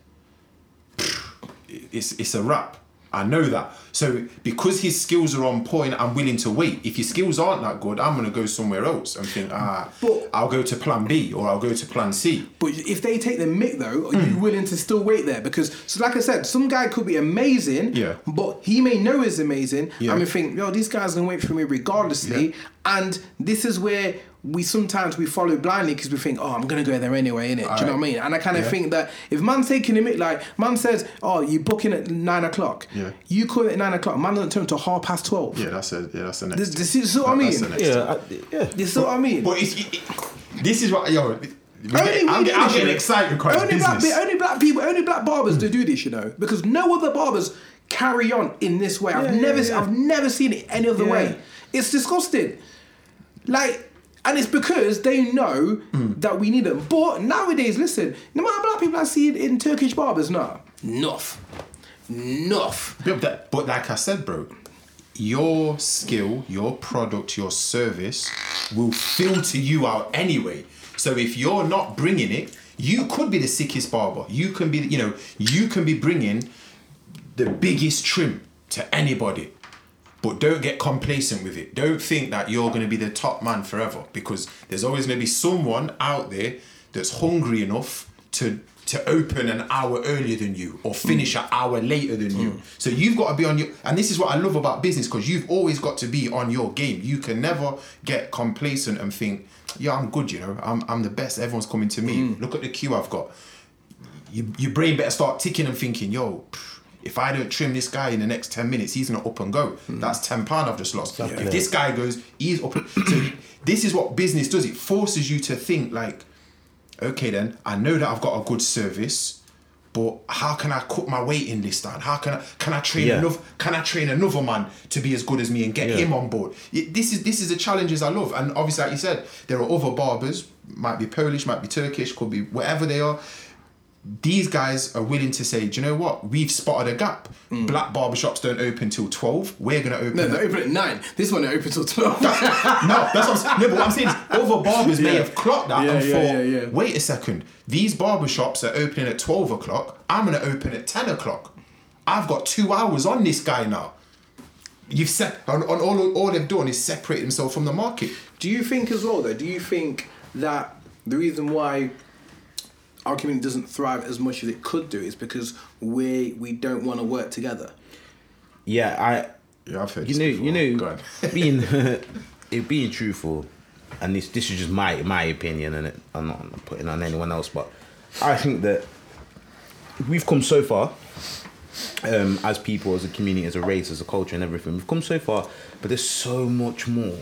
it's it's a wrap. I know that. So because his skills are on point, I'm willing to wait. If your skills aren't that good, I'm gonna go somewhere else and think, ah, But- I'll go to plan B or I'll go to plan C. But if they take the mick though, are Hmm. you willing to still wait there? Because so like I said, some guy could be amazing, Yeah. but he may know he's amazing. Yeah. I mean think, yo, these guys gonna wait for me regardlessly. And this is where we sometimes we follow blindly because we think, oh, I'm gonna go there anyway, innit? Do you know what I mean? And I kind of Yeah. think that if man's taking a mick, like man says, oh, you booking at nine o'clock, Yeah. you call it at nine o'clock, man doesn't turn to half past twelve. Yeah, that's it. yeah, that's the next. This- this is what I That- that's mean. the next Yeah, I, yeah. You see what I mean? But it's, it, it- this is what yo. we get- I'm, get- I'm getting excited because only it's black, only black people, only black barbers do do this, you know, because no other barbers carry on in this way. I've Yeah, never, yeah, yeah. I've never seen it any other Yeah. way. It's disgusting. Like, and it's because they know Hmm. that we need them. But nowadays, listen, no matter how black people I see in, in Turkish barbers, no, enough, enough. But, that- but like I said, bro, your skill, your product, your service will filter you out anyway. So if you're not bringing it, you could be the sickest barber. You can be, you know, you can be bringing the biggest trim to anybody. But don't get complacent with it. Don't think that you're going to be the top man forever because there's always going to be someone out there that's hungry enough to to open an hour earlier than you or finish an hour later than you. Mm. So you've got to be on your and this is what I love about business because you've always got to be on your game. You can never get complacent and think, "Yeah, I'm good, you know. I'm I'm the best. Everyone's coming to me. Mm. Look at the queue I've got." you, your brain better start ticking and thinking, yo, pff, if I don't trim this guy in the next 10 minutes, he's gonna up and go. Hmm. That's 10 pound I've just lost. If this guy goes, he's up. so this is what business does. It forces you to think like, okay then, I know that I've got a good service, but how can I cut my waiting list down? How can I can I train Yeah. another can I train another man to be as good as me and get Yeah. him on board? It- This is this is the challenges I love. And obviously, like you said, there are other barbers, might be Polish, might be Turkish, could be whatever they are these guys are willing to say, do you know what? We've spotted a gap. Mm. Black barbershops don't open till 12. We're going to open. No, at- they open at nine. This one they open till twelve. no, that's what I'm saying. No, but what I'm saying is other barbers may Yeah. have clocked that Yeah, and yeah, thought, wait a second, these barbershops are opening at 12 o'clock. I'm going to open at 10 o'clock. I've got two hours on this guy now. You've set on, on all all they've done is separate themselves from the market. Do you think as well though? Do you think that the reason why our community doesn't thrive as much as it could do is because we we don't want to work together? Yeah, I. Yeah, I've heard You know, before. you know, being it being truthful, and this this is just my my opinion, and it, I'm not putting on anyone else, but I think that we've come so far um, as people, as a community, as a race, as a culture, and everything. We've come so far, but there's so much more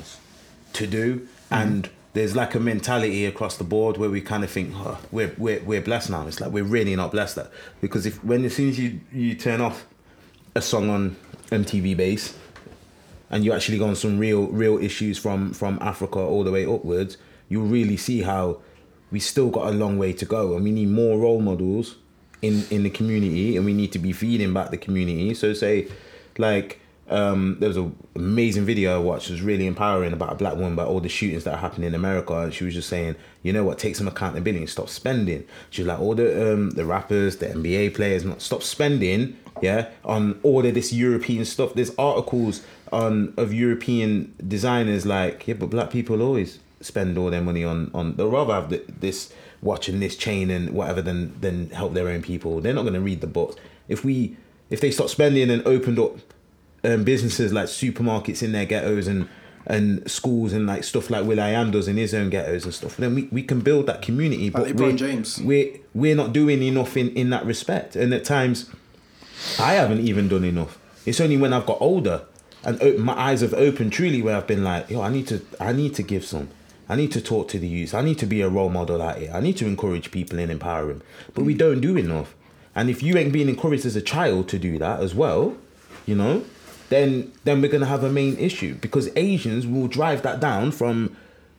to do, and there's like a mentality across the board where we kind of think oh, we're, we're we're blessed now. It's like we're really not blessed that because if when as soon as you you turn off a song on MTV Base and you actually go on some real real issues from from Africa all the way upwards, you really see how we still got a long way to go, and we need more role models in in the community, and we need to be feeding back the community. So say, like. Um, there was an amazing video I watched. It was really empowering about a black woman about all the shootings that are happening in America. And she was just saying, you know what, take some accountability and stop spending. She was like, all the um, the rappers, the NBA players, not stop spending, yeah, on all of this European stuff. There's articles on of European designers like, yeah, but black people always spend all their money on on. They'll rather have the, this watching this chain and whatever than than help their own people. They're not going to read the books. If we if they stop spending and opened up um, businesses like supermarkets in their ghettos and and schools and like stuff like will.i.am does in his own ghettos and stuff, then we, we can build that community. But LeBron we're, James. we're we're not doing enough in, in that respect. And at times I haven't even done enough. It's only when I've got older and op- my eyes have opened truly where I've been like, yo, I need to I need to give some. I need to talk to the youth. I need to be a role model out here. I need to encourage people and empower them. But we don't do enough. And if you ain't being encouraged as a child to do that as well, you know, then then we're gonna have a main issue because Asians will drive that down from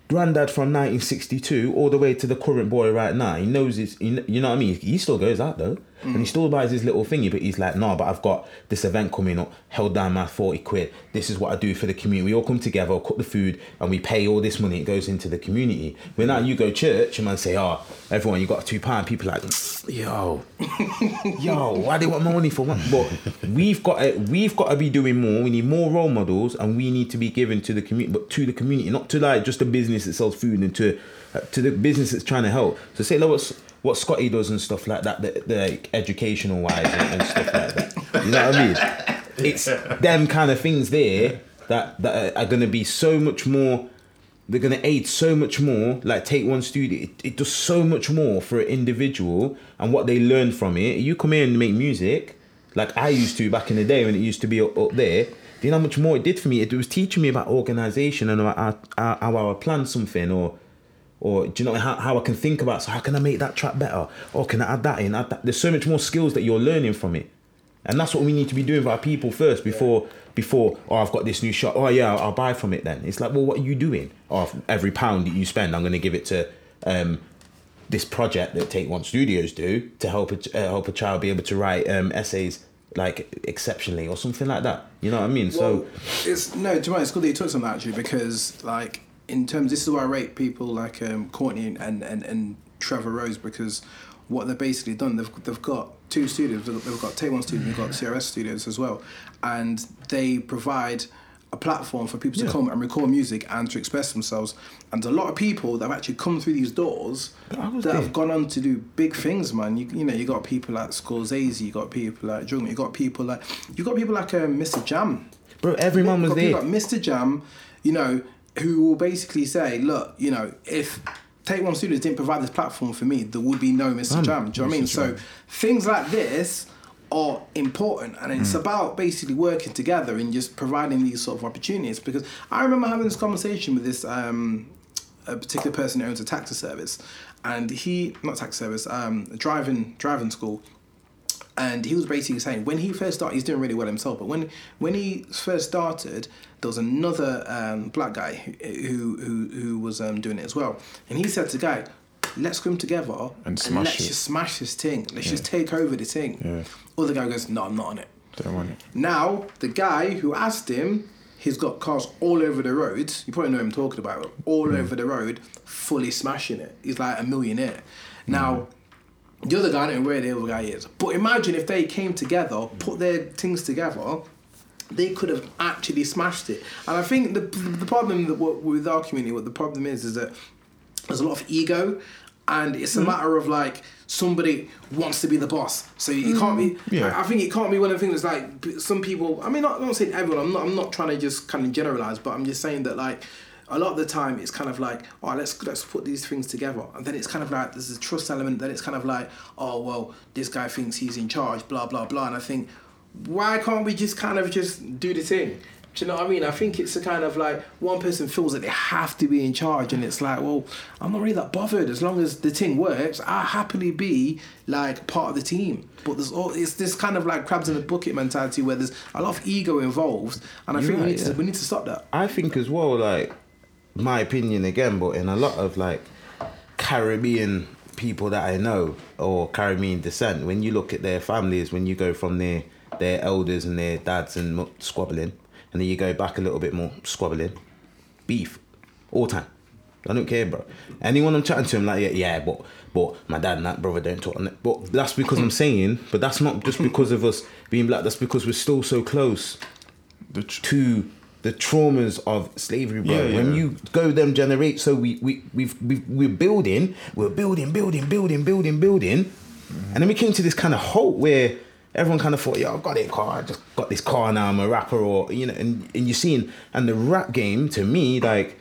granddad from 1962 all the way to the current boy right now. He knows it's, you you know what I mean? He still goes out though. And he still buys his little thingy, but he's like, no, but I've got this event coming up, held down my 40 quid. This is what I do for the community. We all come together, cook the food, and we pay all this money. It goes into the community. When now you go church and man say, oh, everyone, you got two pound. People like, yo, yo, why they want money for what? But we've got to, we've got to be doing more. We need more role models, and we need to be given to the community, but to the community, not to like just a business that sells food and to uh, to the business that's trying to help. So say like what Scotty does and stuff like that, the, the educational wise and, and stuff like that. You know what I mean? It's them kind of things there that that are, going to be so much more they're going to aid so much more like take one studio it, it does so much more for an individual and what they learn from it you come in and make music like i used to back in the day when it used to be up, up there do you know how much more it did for me it was teaching me about organization and about how, how, how i would plan something or or do you know how, how i can think about so how can i make that track better? Or can i add that in? Add that? there's so much more skills that you're learning from it. And that's what we need to be doing for our people first before before oh I've got this new shot. Oh yeah I'll, buy from it then. It's like well what are you doing? Oh every pound that you spend I'm going to give it to um, this project that Take One Studios do to help a, uh, help a child be able to write um, essays like exceptionally or something like that. You know what I mean? So it's no, do you mind? it's good that you touched on that actually because like in terms, this is why I rate people like um, Courtney and, and and Trevor Rose because what they've basically done, they've they've got two studios, they've they've got Take One Studio, they've got CRS Studios as well, and they provide a platform for people to Yeah. come and record music and to express themselves. And a lot of people that have actually come through these doors that there. have gone on to do big things, man. You, you know, you got people like Scorsese, you got people like Jung, you got people like you got people like um, Mr. Jam. bro every man was Got there like Mr. Jam, you know, who will basically say, look, you know, if Take One Studios didn't provide this platform for me, there would be no Mr. Jam. Do you know what I mean? So things like this are important and it's about basically working together and just providing these sort of opportunities because I remember having this conversation with this um, a particular person who owns a taxi service and he not taxi service um driving driving school and he was basically saying when he first started, he's doing really well himself. But when when he first started, there was another um, black guy who who who was um, doing it as well, and he said to the guy, "Let's come together And smash let's it." just smash this thing. Let's just take over the thing." Other guy goes, "No, I'm not on it." Don't want it. Now the guy who asked him, he's got cars all over the road. You probably know who I'm talking about. All over the road, fully smashing it. He's like a millionaire. Now. The other guy, I don't know where the other guy is. But imagine if they came together, put their things together, they could have actually smashed it. And I think the, the problem that with our community, what the problem is, is that there's a lot of ego, and it's a mm. matter of like somebody wants to be the boss. So you can't be. Mm. Yeah. I, I think it can't be one of the things like some people. I mean, not, I'm not saying everyone. I'm not. I'm not trying to just kind of generalize, but I'm just saying that like. A lot of the time, it's kind of like, oh, let's let's put these things together, and then it's kind of like there's a trust element. Then it's kind of like, oh, well, this guy thinks he's in charge, blah blah blah, and I think, why can't we just kind of just do the thing? Do you know what I mean? I think it's a kind of like one person feels that they have to be in charge, and it's like, well, I'm not really that bothered as long as the thing works. I'll happily be like part of the team. But there's all it's this kind of like crabs in the bucket mentality where there's a lot of ego involved, and I You're think we right, need to yeah. we need to stop that. I think as well, like my opinion again, but in a lot of like Caribbean people that I know or Caribbean descent, when you look at their families, when you go from their their elders and their dads and squabbling, and then you go back a little bit more squabbling, beef, all time. I don't care, bro. Anyone I'm chatting to, I'm like, yeah, yeah, but but my dad and that brother don't talk on it. But that's because I'm saying, but that's not just because of us being black. That's because we're still so close The to the traumas of slavery, bro. Yeah, When yeah. you go them generate, so we we we've, we've we're building, we're building, building, building, building, building, and then we came to this kind of halt where everyone kind of thought, yeah, I've got a car, I just got this car now, I'm a rapper, or you know, and and you're seeing, and the rap game to me, like,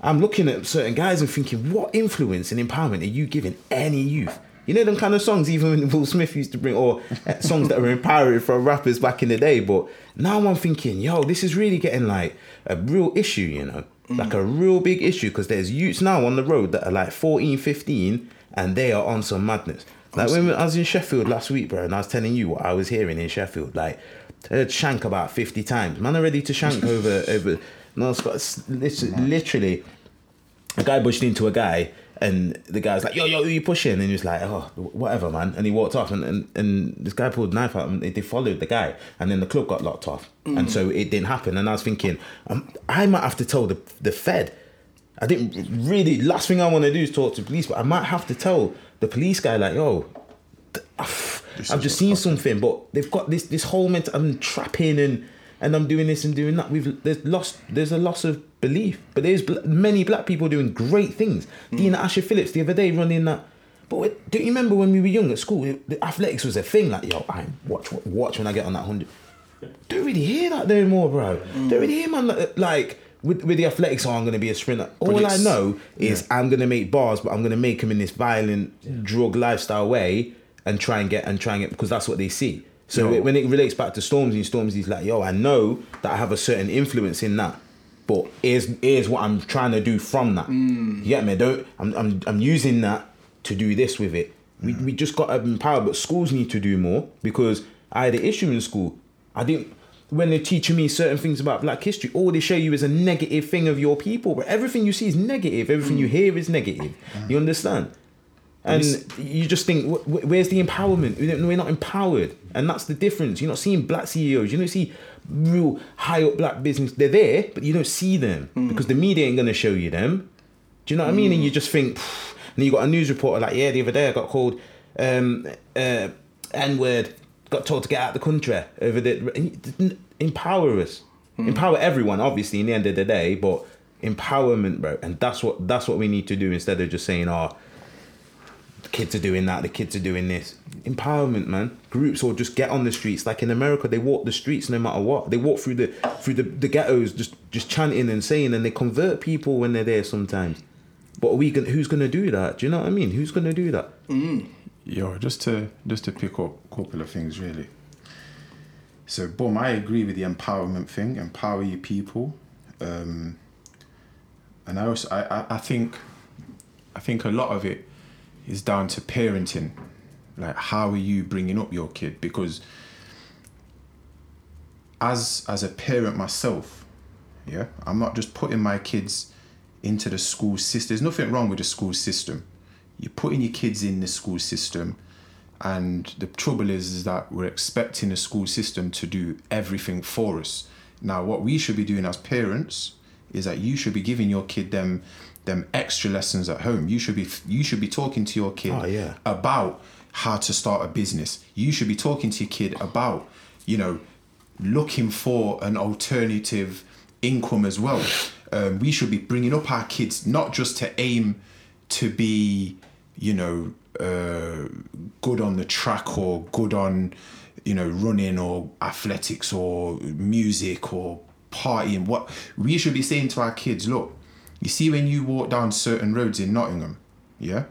I'm looking at certain guys and thinking, what influence and empowerment are you giving any youth? You know them kind of songs even when Will Smith used to bring, or uh, songs that were empowering from rappers back in the day. But now I'm thinking, yo, this is really getting like a real issue, you know, like a real big issue because there's youths now on the road that are like 14, 15, and they are on some madness. Like when I was in Sheffield last week, bro, and I was telling you what I was hearing in Sheffield, like I heard shank about 50 times. Man, are ready to shank over over. No, it's got literally, literally a guy bushed into a guy And the guy's like, yo, yo, who you pushing? And he was like, oh, whatever, man. And he walked off, and, and, and this guy pulled a knife out, and they, they followed the guy, and then the club got locked off, and so it didn't happen. And I was thinking, um, I might have to tell the the Fed. I didn't really. Last thing I want to do is talk to police, but I might have to tell the police guy, like, yo, This I've just seen something, but they've got this this whole mental. I'm trapping and and I'm doing this and doing that. We've there's lost there's a loss of belief, but there's bl- many black people doing great things. Hmm. Dean Asher Phillips the other day running that. But wait, don't you remember when we were young at school? it- The athletics was a thing. Like yo, I watch watch when I get on that hundred. Don't really hear that no more, bro. Hmm. Don't really hear man like-. With, with the athletics, oh, I'm going to be a sprinter. All I know is I'm going to make bars, but I'm going to make them in this violent drug lifestyle way and try and get and try and get because that's what they see. So it- when it relates back to Stormzy, Stormzy's like, yo, I know that I have a certain influence in that, but here's here's what I'm trying to do from that. Mm. You get me? Don't I'm I'm I'm using that to do this with it. We mm. we just got um, to empower, but schools need to do more because I had an issue in school. I didn't. When they're teaching me certain things about Black history, all they show you is a negative thing of your people, but everything you see is negative. Everything you mm. hear is negative. You understand? And you just think, wh- wh- where's the empowerment? We're not empowered, and that's the difference. You're not seeing black CEOs. You don't see real high up black business. They're there, but you don't see them because the media ain't gonna show you them. Do you know what I mean? And you just think, and you got a news reporter like, yeah, the other day I got called um, uh, N word, got told to get out of the country over the empower us, empower everyone. Obviously, in the end of the day, but empowerment, bro, and that's what that's what we need to do instead of just saying, oh the kids are doing that, the kids are doing this. Empowerment, man. Groups or just get on the streets. Like in America, they walk the streets no matter what. They walk through the through the, the ghettos just just chanting and saying and they convert people when they're there sometimes. But are we gonna who's gonna do that? Do you know what I mean? Who's gonna do that? Yo, just to just to pick up a couple of things really. So, boom, I agree with the empowerment thing. Empower your people, um, and I also I, I, I think I think a lot of it is down to parenting. Like, how are you bringing up your kid? Because as as a parent myself, yeah, I'm not just putting my kids into the school system. There's nothing wrong with the school system. You're putting your kids in the school system, and the trouble is, is that we're expecting the school system to do everything for us. Now, what we should be doing as parents is that you should be giving your kid them them extra lessons at home. You should be you should be talking to your kid Oh, yeah. about how to start a business. You should be talking to your kid about, you know, looking for an alternative income as well. Um, we should be bringing up our kids not just to aim to be, you know, uh, good on the track or good on, you know, running or athletics or music or partying. What we should be saying to our kids, look, you see when you walk down certain roads in Nottingham, yeah,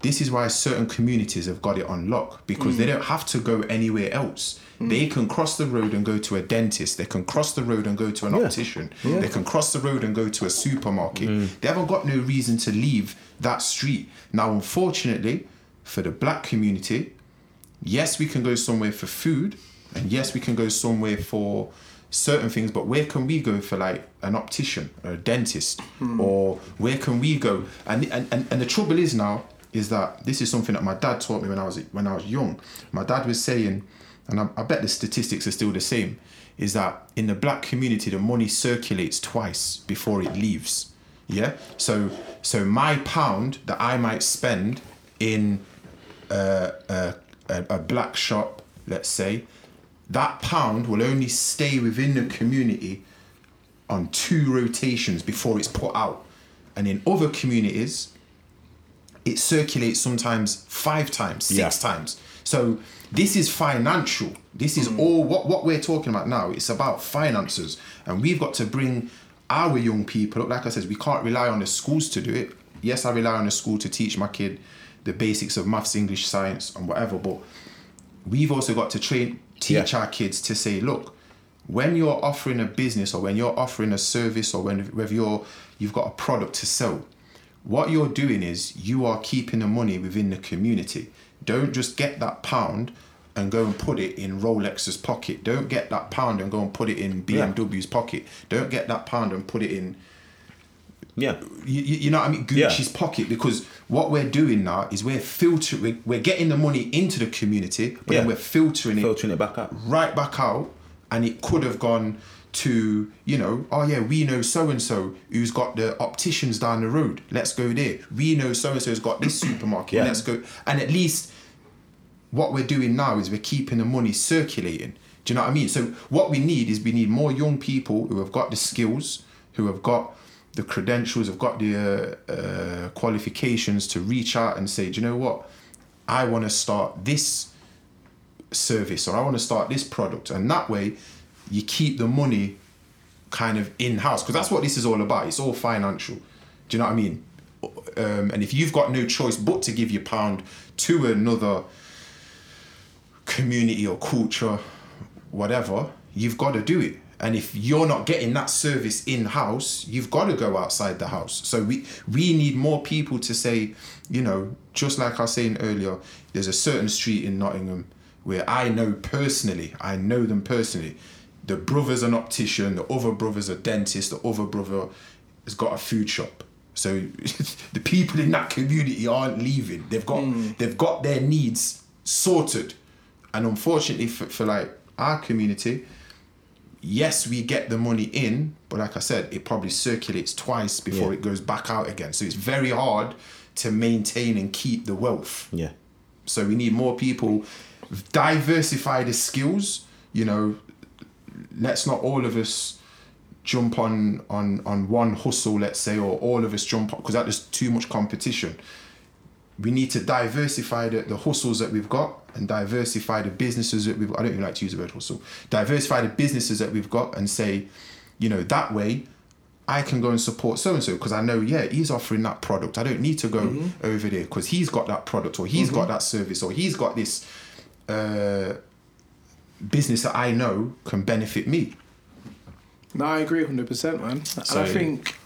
this is why certain communities have got it on lock because they mm. don't have to go anywhere else. Mm. They can cross the road and go to a dentist. They can cross the road and go to an optician. They can cross the road and go to a supermarket. Mm. They haven't got no reason to leave that street. Now, unfortunately, for the black community, yes, we can go somewhere for food, and yes, we can go somewhere for certain things, but where can we go for like an optician or a dentist? Hmm. Or where can we go? And, and, and, and the trouble is now is that this is something that my dad taught me when I was when I was young. My dad was saying, and I, I bet the statistics are still the same, is that in the black community the money circulates twice before it leaves. Yeah. So so my pound that I might spend in a, a, a, a black shop, let's say, that pound will only stay within the community on two rotations before it's put out. And in other communities, it circulates sometimes five times, six Yeah. times. So this is financial. This is mm. all what, what we're talking about now. It's about finances. And we've got to bring our young people up. Like I said, we can't rely on the schools to do it. Yes, I rely on the school to teach my kid the basics of maths, English, science, and whatever, but we've also got to train teach Yeah. our kids to say look when you're offering a business or when you're offering a service or when whether you're you've got a product to sell what you're doing is you are keeping the money within the community. Don't just get that pound and go and put it in Rolex's pocket. Don't get that pound and go and put it in BMW's pocket. Don't get that pound and put it in Yeah. you, you know what I mean? Yeah. Gucci's pocket because what we're doing now is we're filtering, we're, getting the money into the community, but then we're filtering it Filtering it back out, right back out, and it could have gone to you know, oh yeah, we know so and so who's got the opticians down the road. Let's go there. We know so and so's got this supermarket. Yeah. Let's go. And at least what we're doing now is we're keeping the money circulating. Do you know what I mean? So what we need is we need more young people who have got the skills, who have got the credentials, I've got the uh, uh, qualifications to reach out and say, do you know what? I want to start this service or I want to start this product, and that way you keep the money kind of in house because that's what this is all about. It's all financial. Do you know what I mean? Um, and if you've got no choice but to give your pound to another community or culture, whatever, you've got to do it. And if you're not getting that service in house, you've got to go outside the house. So we we need more people to say, you know, just like I was saying earlier, there's a certain street in Nottingham where I know personally, I know them personally. The brother's an optician, the other brother's a dentist, the other brother has got a food shop. So the people in that community aren't leaving. They've got hmm. they've got their needs sorted. And unfortunately for, for like our community, yes, we get the money in, but like I said, it probably circulates twice before Yeah. it goes back out again. So it's very hard to maintain and keep the wealth. Yeah. So we need more people diversify the skills. You know, let's not all of us jump on on on one hustle, let's say, or all of us jump on because that is too much competition. We need to diversify the, the hustles that we've got and diversify the businesses that we've got. I don't even like to use the word hustle. Diversify the businesses that we've got and say, you know, that way I can go and support so and so because I know, yeah, he's offering that product. I don't need to go over there because he's got that product or he's got that service or he's got this uh, business that I know can benefit me. No, I agree 100%, man. and I think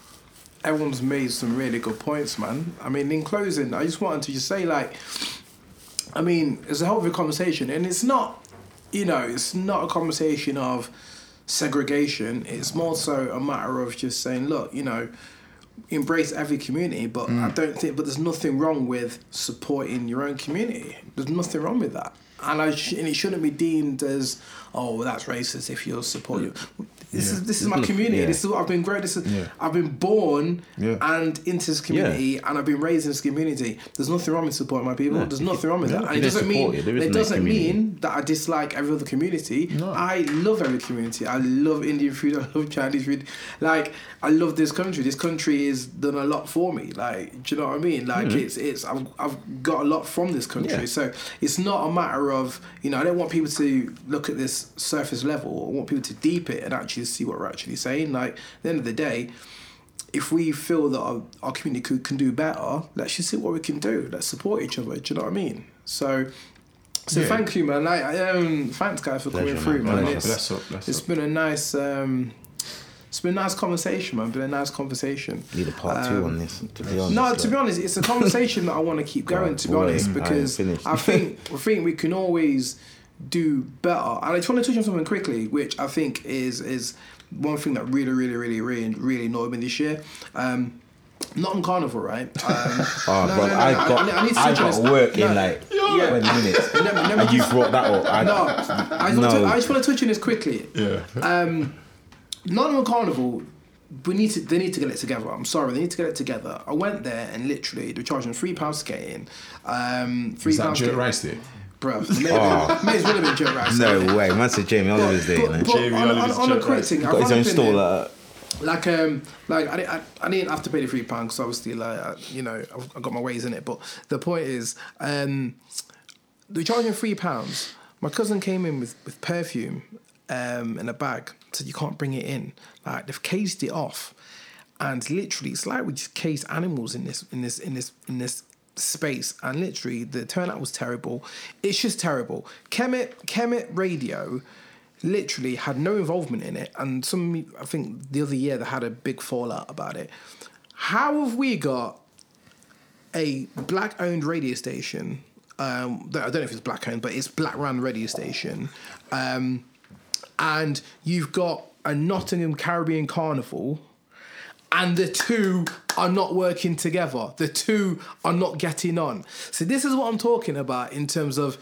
everyone's made some really good points, man. I mean, in closing, I just wanted to just say, like, I mean, it's a a conversation, and it's not, you know, it's not a conversation of segregation. It's more so a matter of just saying, look, you know, embrace every community, but I mm. don't think, but there's nothing wrong with supporting your own community. There's nothing wrong with that. And, I sh- and it shouldn't be deemed as, oh, well, that's racist if you're supporting. This is this is my community. Yeah. This is what I've been growing. This is Yeah. I've been born Yeah. and into this community, and I've been raised in this community. There's nothing wrong with supporting my people. There's nothing wrong with that. And it doesn't mean it, it doesn't community. mean that I dislike every other community. No. I love every community. I love Indian food. I love Chinese food. Like I love this country. This country has done a lot for me. Like do you know what I mean? Like it's it's I've, I've got a lot from this country. Yeah. So it's not a matter of you know I don't want people to look at this surface level. I want people to deep it and actually see what we're actually saying. Like at the end of the day. If we feel that our, our community could, can do better, let's just see what we can do. Let's support each other. Do you know what I mean? So, so Yeah. thank you, man. Like, I, um, thanks, guys, for coming through, man. man. Pleasure. It's, Bless up, bless it's up. been a nice, um, it's been a nice conversation, man. Been a nice conversation. Need a part two on this. To be honest. No, to be honest, it's a conversation that I want to keep going. God, To be honest, because finished. I think I think we can always do better. And I just want to touch on something quickly, which I think is is one thing that really, really, really, really, really annoyed me this year. Um, not on carnival, right? Um, Oh, no, bro, no, no, I no, got I, I need to I touch got work No, in like yeah. 20 minutes. Let me- let me and you just- brought that up. I, No, I just, want No. to, I just want to touch on this quickly. Yeah. Um, Nottingham Carnival, we need to. They need to get it together. I'm sorry, they need to get it together. I went there and literally they're charging three pounds to get in. Um, three Is that pounds. jerk to- rice there? Bro, may, oh. may as well have been jerk rice. no way. Man said Jamie Oliver's there. But, but Jamie on, on, Oliver's on a quick thing, Got his own I've been stall. there. Uh, like um like I, I, I didn't have to pay the three pounds because obviously like I, you know I've, I've got my ways in it but the point is um they're charging three pounds my cousin came in with with perfume um in a bag said you can't bring it in like they've cased it off and literally it's like we just cased animals in this in this in this in this space and literally the turnout was terrible it's just terrible kemet kemet radio literally had no involvement in it and some i think the other year they had a big fallout about it how have we got a black owned radio station um, I don't know if it's black owned, but it's black run radio station. Um, and you've got a Nottingham Caribbean Carnival, and the two are not working together. The two are not getting on. So this is what I'm talking about in terms of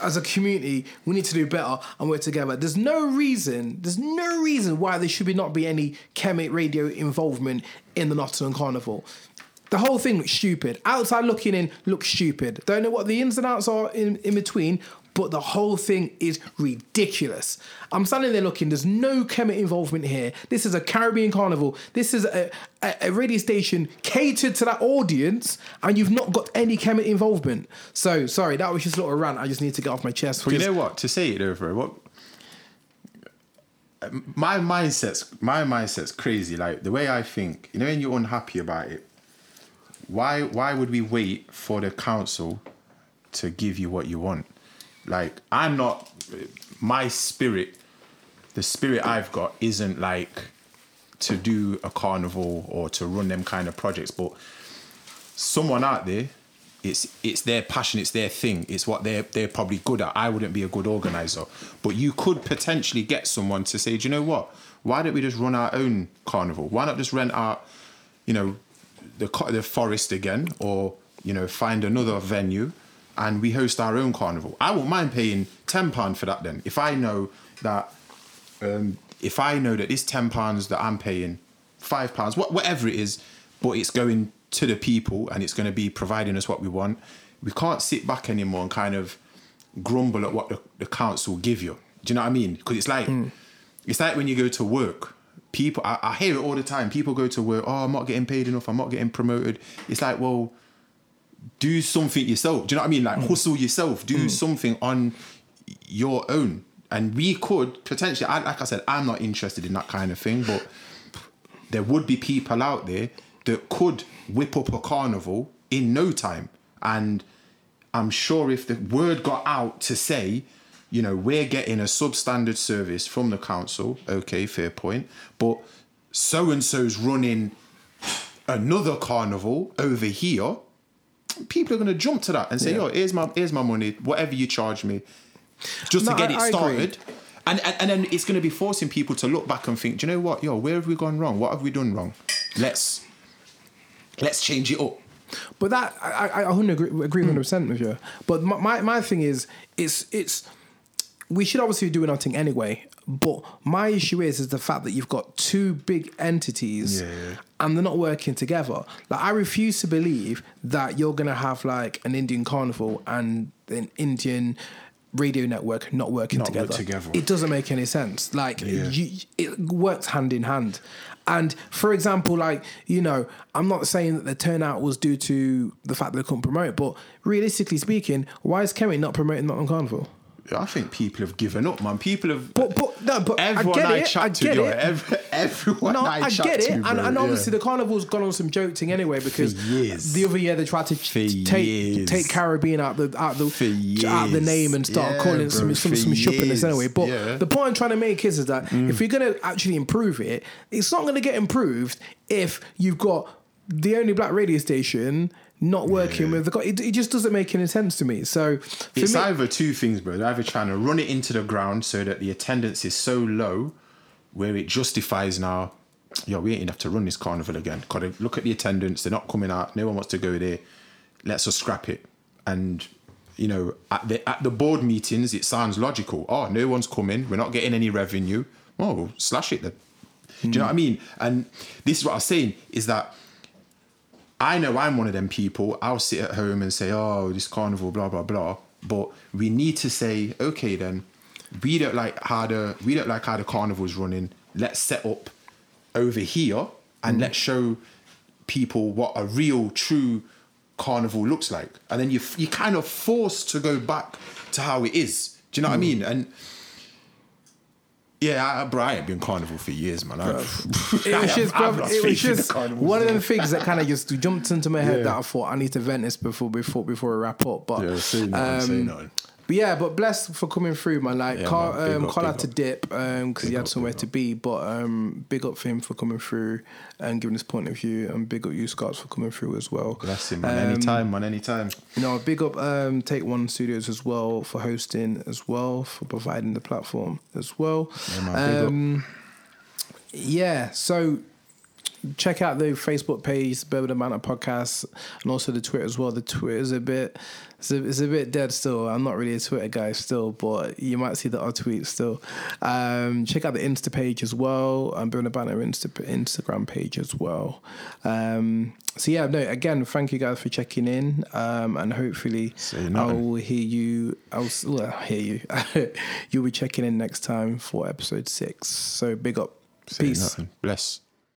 as a community, we need to do better and work together. There's no reason, there's no reason why there should be not be any Kemet radio involvement in the Nottingham Carnival. The whole thing looks stupid. Outside looking in looks stupid. Don't know what the ins and outs are in, in between, but the whole thing is ridiculous. I'm standing there looking, there's no Kemet involvement here. This is a Caribbean carnival. This is a, a, a radio station catered to that audience, and you've not got any Kemet involvement. So, sorry, that was just a little rant. I just need to get off my chest. You know what? To say it over, what uh, my mindset's my mindset's crazy. Like the way I think, you know, when you're unhappy about it, why why would we wait for the council to give you what you want? Like I'm not my spirit, the spirit I've got isn't like to do a carnival or to run them kind of projects, but someone out there it's it's their passion it's their thing it's what they're they're probably good at. I wouldn't be a good organizer. But you could potentially get someone to say do you know what? Why don't we just run our own carnival? Why not just rent out you know the the forest again or you know find another venue and we host our own carnival i won't mind paying 10 pound for that then if i know that um, if I know that this ten pounds that I'm paying, five pounds, what whatever it is, but it's going to the people and it's going to be providing us what we want, we can't sit back anymore and kind of grumble at what the, the council give you. Do you know what I mean? Because it's like it's like when you go to work. People, I, I hear it all the time. People go to work. Oh, I'm not getting paid enough. I'm not getting promoted. It's like, well, do something yourself. Do you know what I mean? Like mm. hustle yourself. Do mm. something on your own. And we could potentially, I, like I said, I'm not interested in that kind of thing, but there would be people out there that could whip up a carnival in no time. And I'm sure if the word got out to say, you know, we're getting a substandard service from the council, okay, fair point, but so and so's running another carnival over here, people are going to jump to that and say, Yeah. "Yo, here's my here's my money, whatever you charge me, just No, to get I- it started." And, and and then it's going to be forcing people to look back and think, "Do you know what? Yo, where have we gone wrong? What have we done wrong? Let's let's change it up." But that I I, I wouldn't agree, agree hmm. 100 percent with you. But my, my my thing is it's it's we should obviously be doing our thing anyway. But my issue is is the fact that you've got two big entities Yeah, and they're not working together. Like I refuse to believe that you're gonna have like an Indian carnival and an Indian radio network not working Not together. together. It doesn't make any sense. Like Yeah. you, it works hand in hand. And for example, like you know, I'm not saying that the turnout was due to the fact that they couldn't promote, but realistically speaking, why is Kerry not promoting Nottingham Carnival? I think people have given up, man. People have. But but no, but everyone I get I, it. chat I to, get yo, it. every, everyone no, I, I, chat get it, to, and, bro, and obviously yeah. the carnival's gone on some joking anyway because the other year they tried to take take Caribbean out the out the out the name and start Yeah, calling bro, some some, some shoppiness anyway. But Yeah. Mm. the point I'm trying to make is, is that if you're gonna actually improve it, it's not gonna get improved if you've got the only black radio station not working with the. It, it just doesn't make any sense to me. So It's me, either two things, bro. They're either trying to run it into the ground so that the attendance is so low where it justifies now, yo, we ain't gonna have to run this carnival again. Gotta look at the attendance, they're not coming out, no one wants to go there. Let's just scrap it. And you know, at the at the board meetings, it sounds logical. Oh, no one's coming, we're not getting any revenue. Oh, we'll slash it then. Do you know what I hmm. mean? And this is what I was saying is that I know I'm one of them people. I'll sit at home and say, "Oh, this carnival, blah blah blah." But we need to say, "Okay, then we don't like how the we don't like how the carnival's running. Let's set up over here and mm. let's show people what a real, true carnival looks like." And then you you kind of forced to go back to how it is. Do you know what I mm. mean? And yeah, I, bro, I ain't been carnival for years, man. I, It was just, lost it was just one of them things that kind of just jumped into my head Yeah. that I thought I need to vent this before before before we wrap up. But Yeah, say nothing, say um. But yeah, but blessed for coming through, man. Like, Yeah, call, man. Um, up, out to. Dip because he had up, somewhere to be. But um, big up for him for coming through and giving his point of view, and big up you, Scots, for coming through as well. Bless him, man. Um, anytime, man. Anytime. You know, big up um, Take One Studios as well for hosting as well for providing the platform as well. Yeah, man, um, yeah, so check out the Facebook page, and Banter Podcast, and also the Twitter as well. The Twitter is a bit, it's a, it's a bit dead still. I'm not really a Twitter guy still, but you might see the odd tweets still. Um, check out the Insta page as well, and Bourbon and Banter Insta, Instagram page as well. Um, so yeah, no, again, thank you guys for checking in, um, and hopefully Say. I'll hear you. I'll well, hear you. You'll be checking in next time for episode six. So big up, Say peace. nothing. Bless.